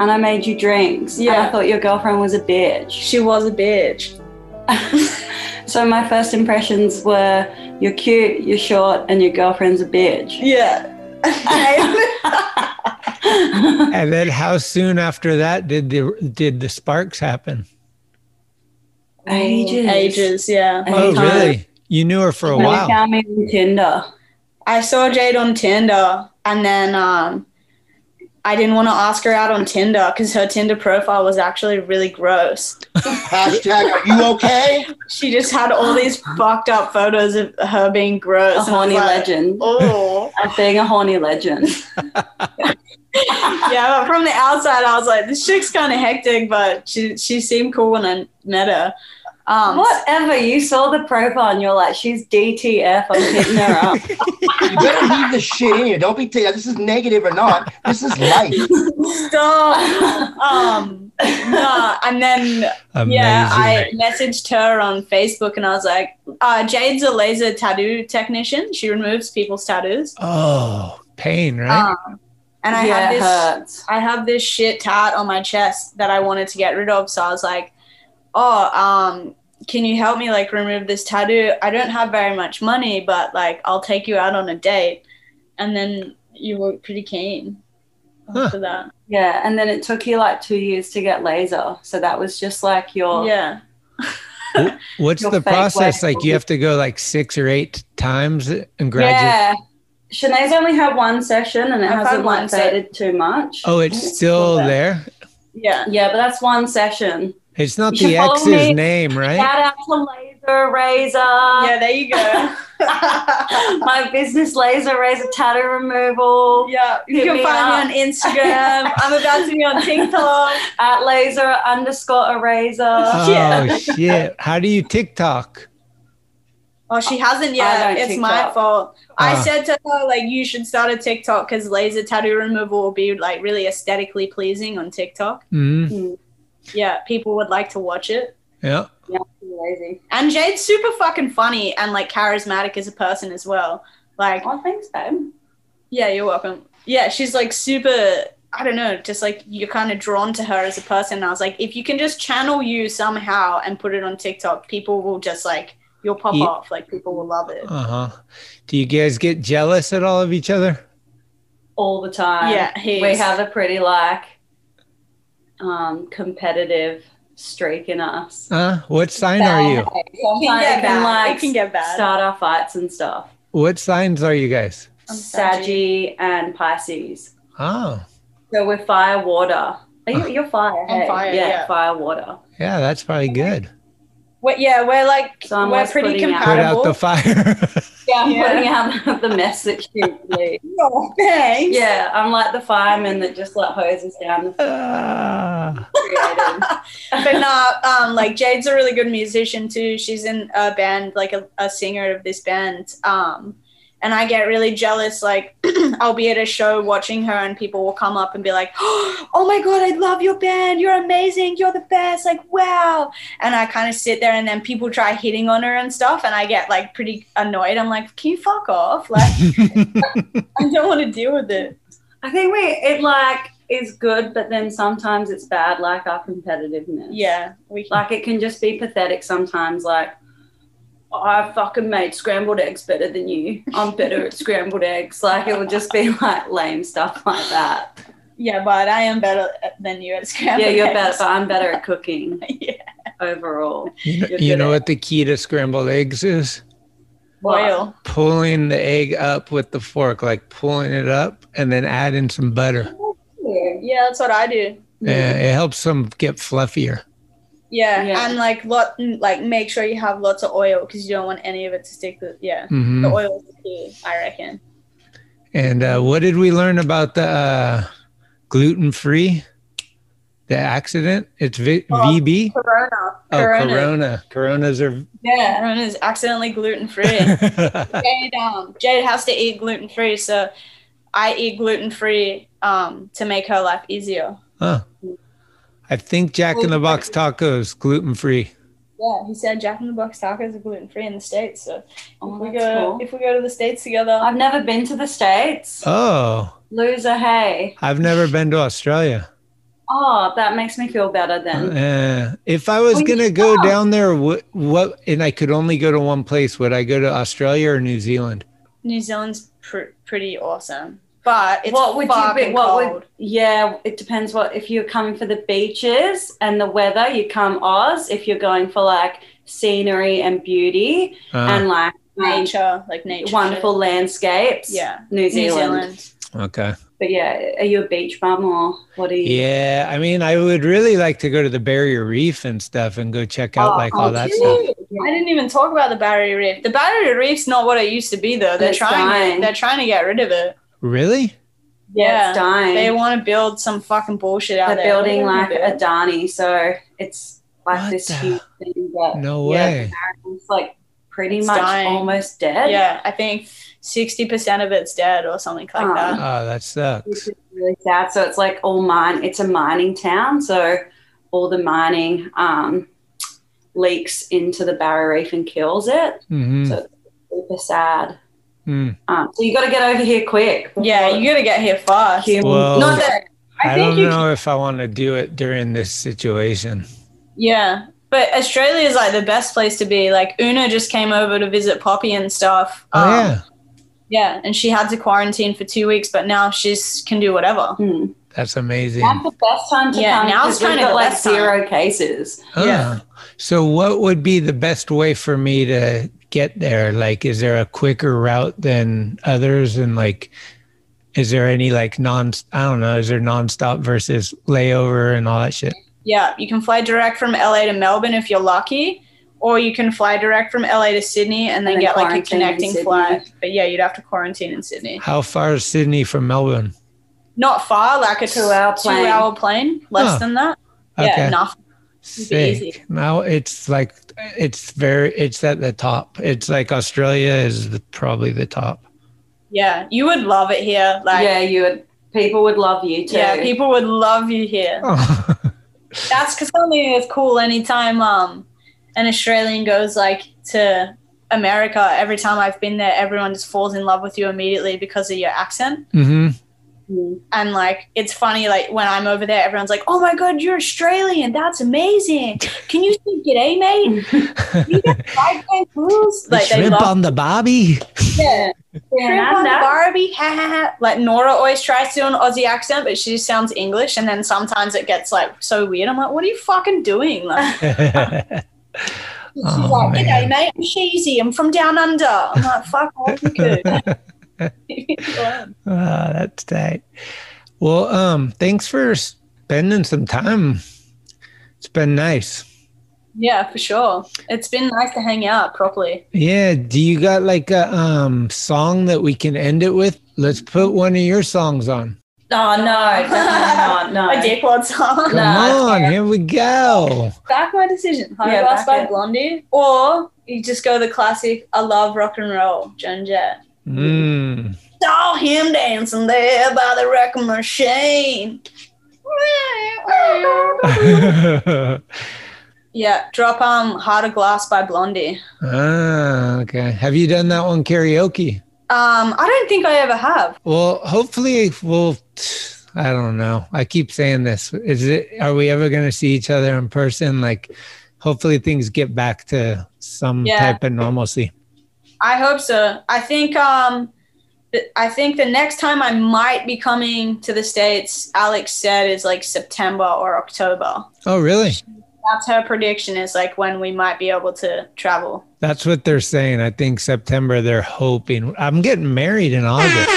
And I made you drinks. Yeah. And Yeah. I thought your girlfriend was a bitch. She was a bitch. So my first impressions were you're cute, you're short, and your girlfriend's a bitch. Yeah. and then how soon after that did the did the sparks happen? Ages. Ages, yeah. Oh, Anytime. really? You knew her for a And then while. found me on Tinder. I saw Jade on Tinder, and then um, I didn't want to ask her out on Tinder because her Tinder profile was actually really gross. Hashtag, are you okay? She just had all these fucked up photos of her being gross. A and I was horny like, legend. Oh. Of being a horny legend. yeah, but from the outside, I was like, this chick's kind of hectic, but she she seemed cool when I met her. Um, Whatever, you saw the profile and you're like, she's DTF, I'm hitting her up. You better leave this shit in here. Don't be taking this is negative or not. This is life. Stop. um, no, and then yeah, I messaged her on Facebook and I was like, uh, Jade's a laser tattoo technician. She removes people's tattoos. Oh, pain, right? Um, and I Yeah, have this hurts. I have this shit tat on my chest that I wanted to get rid of. So I was like, oh, um, can you help me like remove this tattoo? I don't have very much money, but like I'll take you out on a date. And then you were pretty keen after that. Yeah, and then it took you like two years to get laser. So that was just like your Yeah. What's Your the process? way. Like you have to go like six or eight times and graduate. Yeah. Shanae's only had one session and it I've hasn't one like faded too much. Oh, it's still there. Yeah. Yeah, but that's one session. It's not You the should follow ex's me. name, right? Shout out to Laser Razor. Yeah, there you go. My business Laser Razor tattoo removal. Yeah, you Hit can me find me on Instagram. I'm about to be on TikTok. At laser underscore eraser. Oh shit! How do you TikTok? Oh, she hasn't I yet. don't It's my TikTok. fault. I Ah. said to her like you should start a TikTok because laser tattoo removal will be like really aesthetically pleasing on TikTok. Mm, Yeah, people would like to watch it. yeah. Yeah, I'm. And Jade's super fucking funny and like charismatic as a person as well. Like, Oh, thanks, babe. yeah, you're welcome. Yeah, she's like super. I don't know, just like you're kind of drawn to her as a person. And I was like, if you can just channel you somehow and put it on TikTok, people will just like you'll pop Ye- off. Like people will love it. Uh huh. Do you guys get jealous at all of each other? All the time. Yeah, heaps. we have a pretty like um competitive streak in us. Huh? What sign are you? Sometimes get it can bad. like It can get bad. start our fights and stuff. What signs are you guys? Saggy and Pisces. Oh, So we're fire water. Are you, you're fire. I'm hey? fire, Yeah, yeah. fire water. yeah, that's probably good. we yeah, we're like So we're pretty putting out- Put out the fire. Yeah, I'm Yeah. putting out the message. usually. Oh, thanks. yeah, I'm like the fireman that just like hoses down the creative. but no, um, like Jade's a really good musician too. She's in a band, like a, a singer of this band. Um, and I get really jealous. Like I'll be at a show watching her, and people will come up and be like, "Oh my god, I love your band. You're amazing. You're the best. Like wow." And I kind of sit there, and then people try hitting on her and stuff, and I get like pretty annoyed. I'm like, "Can you fuck off? Like I don't want to deal with it." I think we it like is good, but then sometimes it's bad, like our competitiveness. Yeah, we Like it can just be pathetic sometimes. Like, I fucking made scrambled eggs better than you. I'm better at scrambled eggs. Like it would just be like lame stuff like that. Yeah, but I am better than you at scrambled eggs. Yeah, you're eggs. better, but I'm better at cooking. yeah. Overall. You know, You're you good know what the key to scrambled eggs is? Oil. Pulling the egg up with the fork, like pulling it up and then adding some butter. Yeah, that's what I do. Yeah, it helps them get fluffier. Yeah, Yeah. and like lot, like make sure you have lots of oil because you don't want any of it to stick. To, yeah, Mhm. the oil is the key, I reckon. And uh, what did we learn about the uh, gluten free? The accident? It's v- VB? Corona. Oh, Corona. Coronas are. Yeah, Corona is accidentally gluten free. Jade, um, Jade has to eat gluten free, so I eat gluten free um, to make her life easier. Huh. I think Jack in the Box tacos gluten free. Yeah, he said Jack in the Box tacos are gluten free in the states. So if we go, cool. if we go to the states together, I've never been to the States. Oh, Loser, hey. I've never been to Australia. Oh, that makes me feel better then. Uh, if I was Well, gonna go know. down there, what, what, and I could only go to one place, would I go to Australia or New Zealand? New Zealand's pr- pretty awesome, but it's what would you be? What cold. would? Yeah, it depends. What if you're coming for the beaches and the weather? You come Oz. If you're going for like scenery and beauty Uh, and like um, nature, like nature, wonderful shit. landscapes. Yeah, New Zealand. okay. But yeah, are you a beach bum or what are you? Yeah, I mean, I would really like to go to the Barrier Reef and stuff and go check out Oh, like all that stuff. I didn't even talk about the Barrier Reef. The Barrier Reef's not what it used to be, though. They're It's trying. dying. To, they're trying to get rid of it. Really? Yeah, it's dying. They want to build some fucking bullshit out They're there. building like are Adani, so it's like What this the- huge thing. But No yeah, way. It's like pretty It's much dying. almost dead. Yeah, I think sixty percent of it's dead or something like Oh. that. Oh, that sucks. Really sad. So it's like all mine. It's a mining town, so all the mining um, leaks into the Barrier Reef and kills it. hmm So it's super sad. Mm. Um, so you got to get over here quick. Yeah, you gotta get here fast. Well, Not that I, I, don't you. know if I want to do it during this situation. Yeah, but Australia is like the best place to be. Like Una just came over to visit Poppy and stuff. Oh, Um, yeah. Yeah, and she had to quarantine for two weeks, but now she's can do whatever. Hmm. That's amazing. That's the best time to Yeah, come. now's because we've kinda like best time. zero cases. Yeah. So, what would be the best way for me to get there? Like, is there a quicker route than others? And like, is there any like non? I don't know. Is there nonstop versus layover and all that shit? Yeah, you can fly direct from LA to Melbourne if you're lucky, or you can fly direct from LA to Sydney and then, then get like a connecting flight. But yeah, you'd have to quarantine in Sydney. How far is Sydney from Melbourne? Not far, like a Two-hour plane. Two hour plane, less Huh. than that. Okay. Yeah, nothing. It'd Sick. Now it's like it's very it's at the top. It's like Australia is the, probably the top. Yeah, you would love it here. Like, yeah, you would. People would love you too. yeah, people would love you here. That's because something is cool anytime um an Australian goes like to America. Every time I've been there, everyone just falls in love with you immediately because of your accent. Hmm And like it's funny, like when I'm over there, everyone's like, "Oh my god, you're Australian! That's amazing! Can you speak g'day, mate? you got fried kangaroos?" Like they Shrimp love on the bobby. yeah. Yeah, Shrimp on the Barbie, ha ha ha. Like Nora always tries to do an Aussie accent, but she just sounds English, and then sometimes it gets like so weird. I'm like, what are you fucking doing? Like, she's Oh, like, man. g'day, mate, I'm Sheezy, I'm from down under. I'm like, fuck off, you could. Ah, that's tight. Well, um, thanks for spending some time. It's been nice. yeah, for sure. It's been nice to hang out properly. Yeah. Do you got like a um song that we can end it with? Let's put one of your songs on. Oh no, definitely not. No. A dickwad song. Come on, here we go. Back my decision. High Yeah, Glass by it. Blondie. Or you just go the classic I love rock and roll, Joan Jett. Mm. Saw him dancing there by the wrecking machine. Yeah, drop um Heart of Glass by Blondie. ah, okay. Have you done that one karaoke? Um, I don't think I ever have. Well, hopefully we'll. I don't know. I keep saying this. Is it? Are we ever going to see each other in person? Like, hopefully things get back to some Yeah. type of normalcy. I hope so. I think um th- I think the next time I might be coming to the States, Alex said is like September or October. Oh, really? That's her prediction is like when we might be able to travel. That's what they're saying. I think September they're hoping. I'm getting married in August.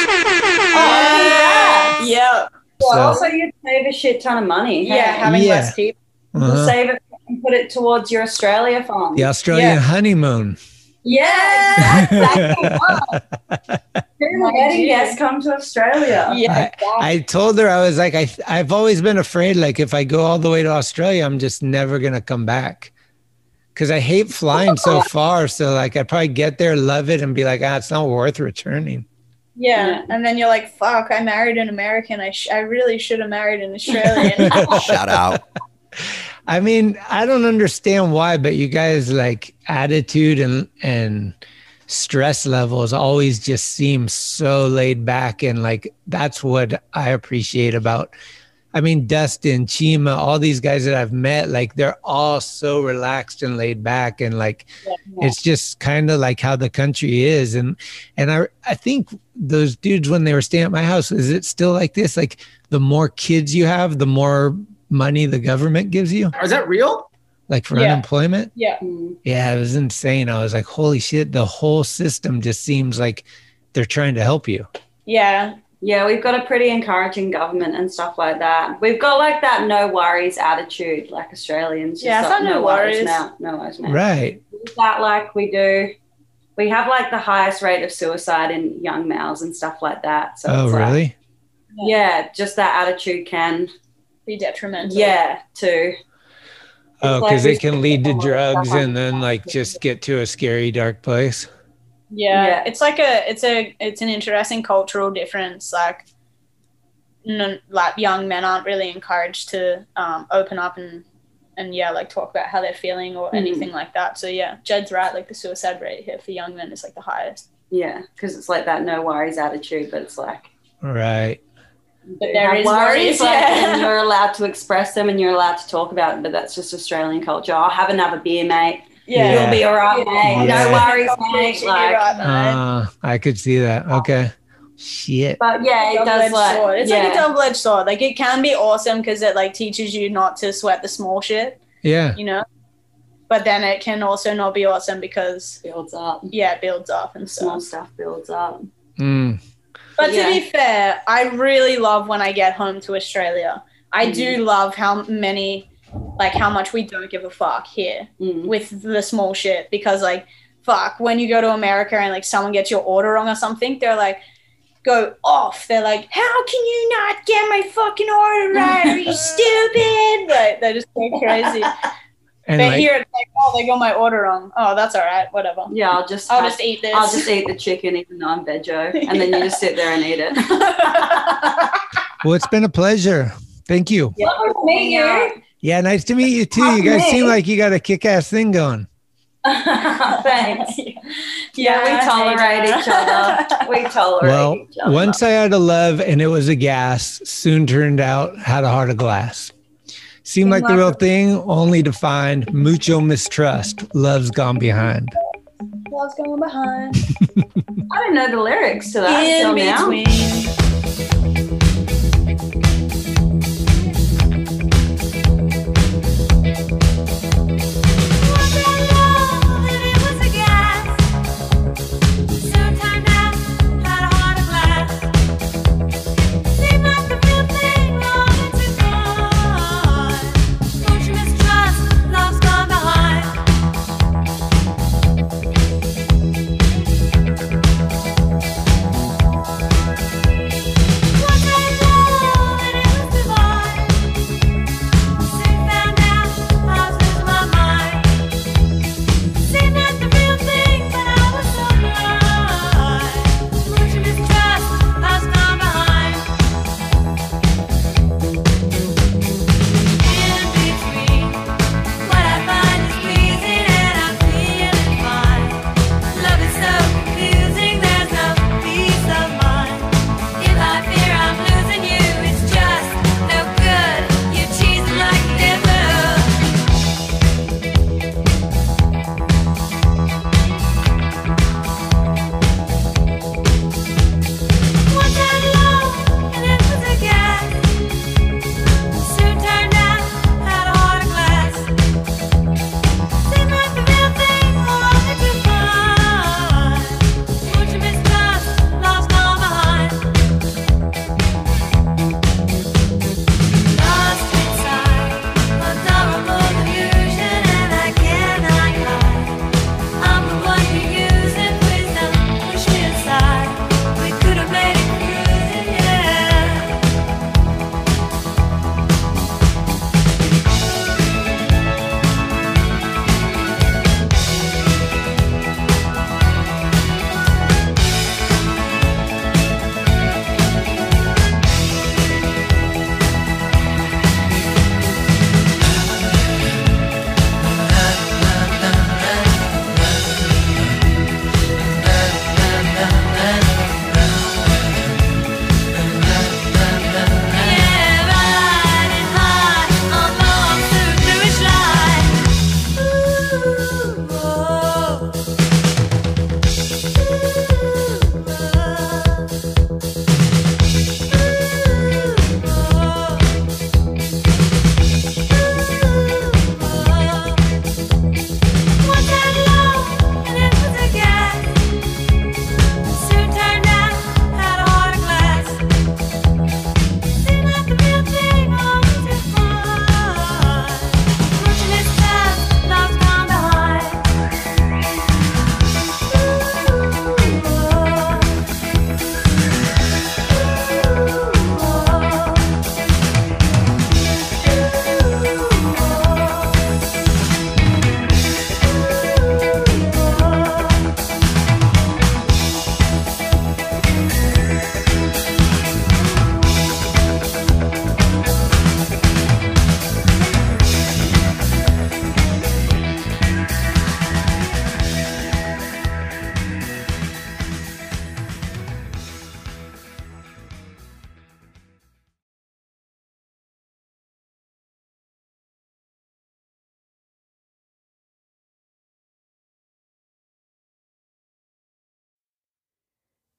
Yeah. Well, So- also you'd save a shit ton of money. Yeah, hey? having Yeah. less people. Uh-huh. Save it and put it towards your Australia fund. The Australian honeymoon. Yeah, exactly. Who wedding guests come to Australia? Yeah. I, I told her I was like I I've always been afraid like if I go all the way to Australia I'm just never gonna come back because I hate flying so far so like I'd probably get there love it and be like ah it's not worth returning Yeah. And then you're like, fuck, I married an American. I, sh- I really should have married an Australian. Shout out. I mean I don't understand why but you guys like attitude and and stress levels always just seem so laid back and like that's what I appreciate about I mean Dustin, Chima, all these guys that I've met like they're all so relaxed and laid back and like it's just kind of like how the country is. And and I I think those dudes when they were staying at my house is it still like this? Like the more kids you have the more money the government gives you Is that real? like for Yeah. unemployment yeah. yeah, it was insane. I was like, holy shit, the whole system just seems like they're trying to help you. Yeah. Yeah, we've got a pretty encouraging government and stuff like that. We've got like that no worries attitude, like Australians. Yeah, it's like, not no worries. now, no worries, man. Right. That like we do. We have like the highest rate of suicide in young males and stuff like that. So oh, it's like- really? yeah, just that attitude can Be detrimental. yeah too. Oh, because we- it can lead to drugs and then like just get to a scary dark place. Yeah, Yeah. it's like a it's a it's an interesting cultural difference. Like, n- like young men aren't really encouraged to um, open up and and yeah, like talk about how they're feeling or Mhm. anything like that. So yeah, Jed's right. Like the suicide rate here for young men is like the highest. Yeah, because it's like that no worries attitude, but it's like Right. But you there have worries, worries. like, yeah. and you're allowed to express them and you're allowed to talk about it, but that's just Australian culture. I'll have another beer, mate. Yeah. You'll be all right, mate. Yeah. No worries, You'll mate. Like, right, mate. Uh, I could see that. Okay. Shit. but yeah, it does Double-edged like sword. It's yeah. like a double-edged sword. Like it can be awesome because it like teaches you not to sweat the small shit, Yeah. you know. But then it can also not be awesome because it builds up. yeah, it builds up and Small stuff. stuff builds up. Mm. But Yeah. to be fair, I really love when I get home to Australia. I Mm. do love how many, like, how much we don't give a fuck here Mm. with the small shit. Because, like, fuck, when you go to America and, like, someone gets your order wrong or something, they're like, go off. They're like, how can you not get my fucking order right? Are you stupid? Like, they're just so crazy. And but like, here it's like, oh, they got my order wrong. Oh, that's all right. Whatever. Yeah, I'll just I'll have- just eat this. I'll just eat the chicken even though I'm veggie, and then you just sit there and eat it. well, it's been a pleasure. Thank you. Lovely to meet you. Yeah, nice to meet you too. You guys seem like you got a kick-ass thing going. Thanks. Yeah, Yeah, we tolerate each other. We tolerate Well, each other. once I had a love and it was a gas, soon turned out had a heart of glass. Seemed like the real thing, only to find mucho mistrust. Love's gone behind. Love's gone behind? I don't know the lyrics to that In until now.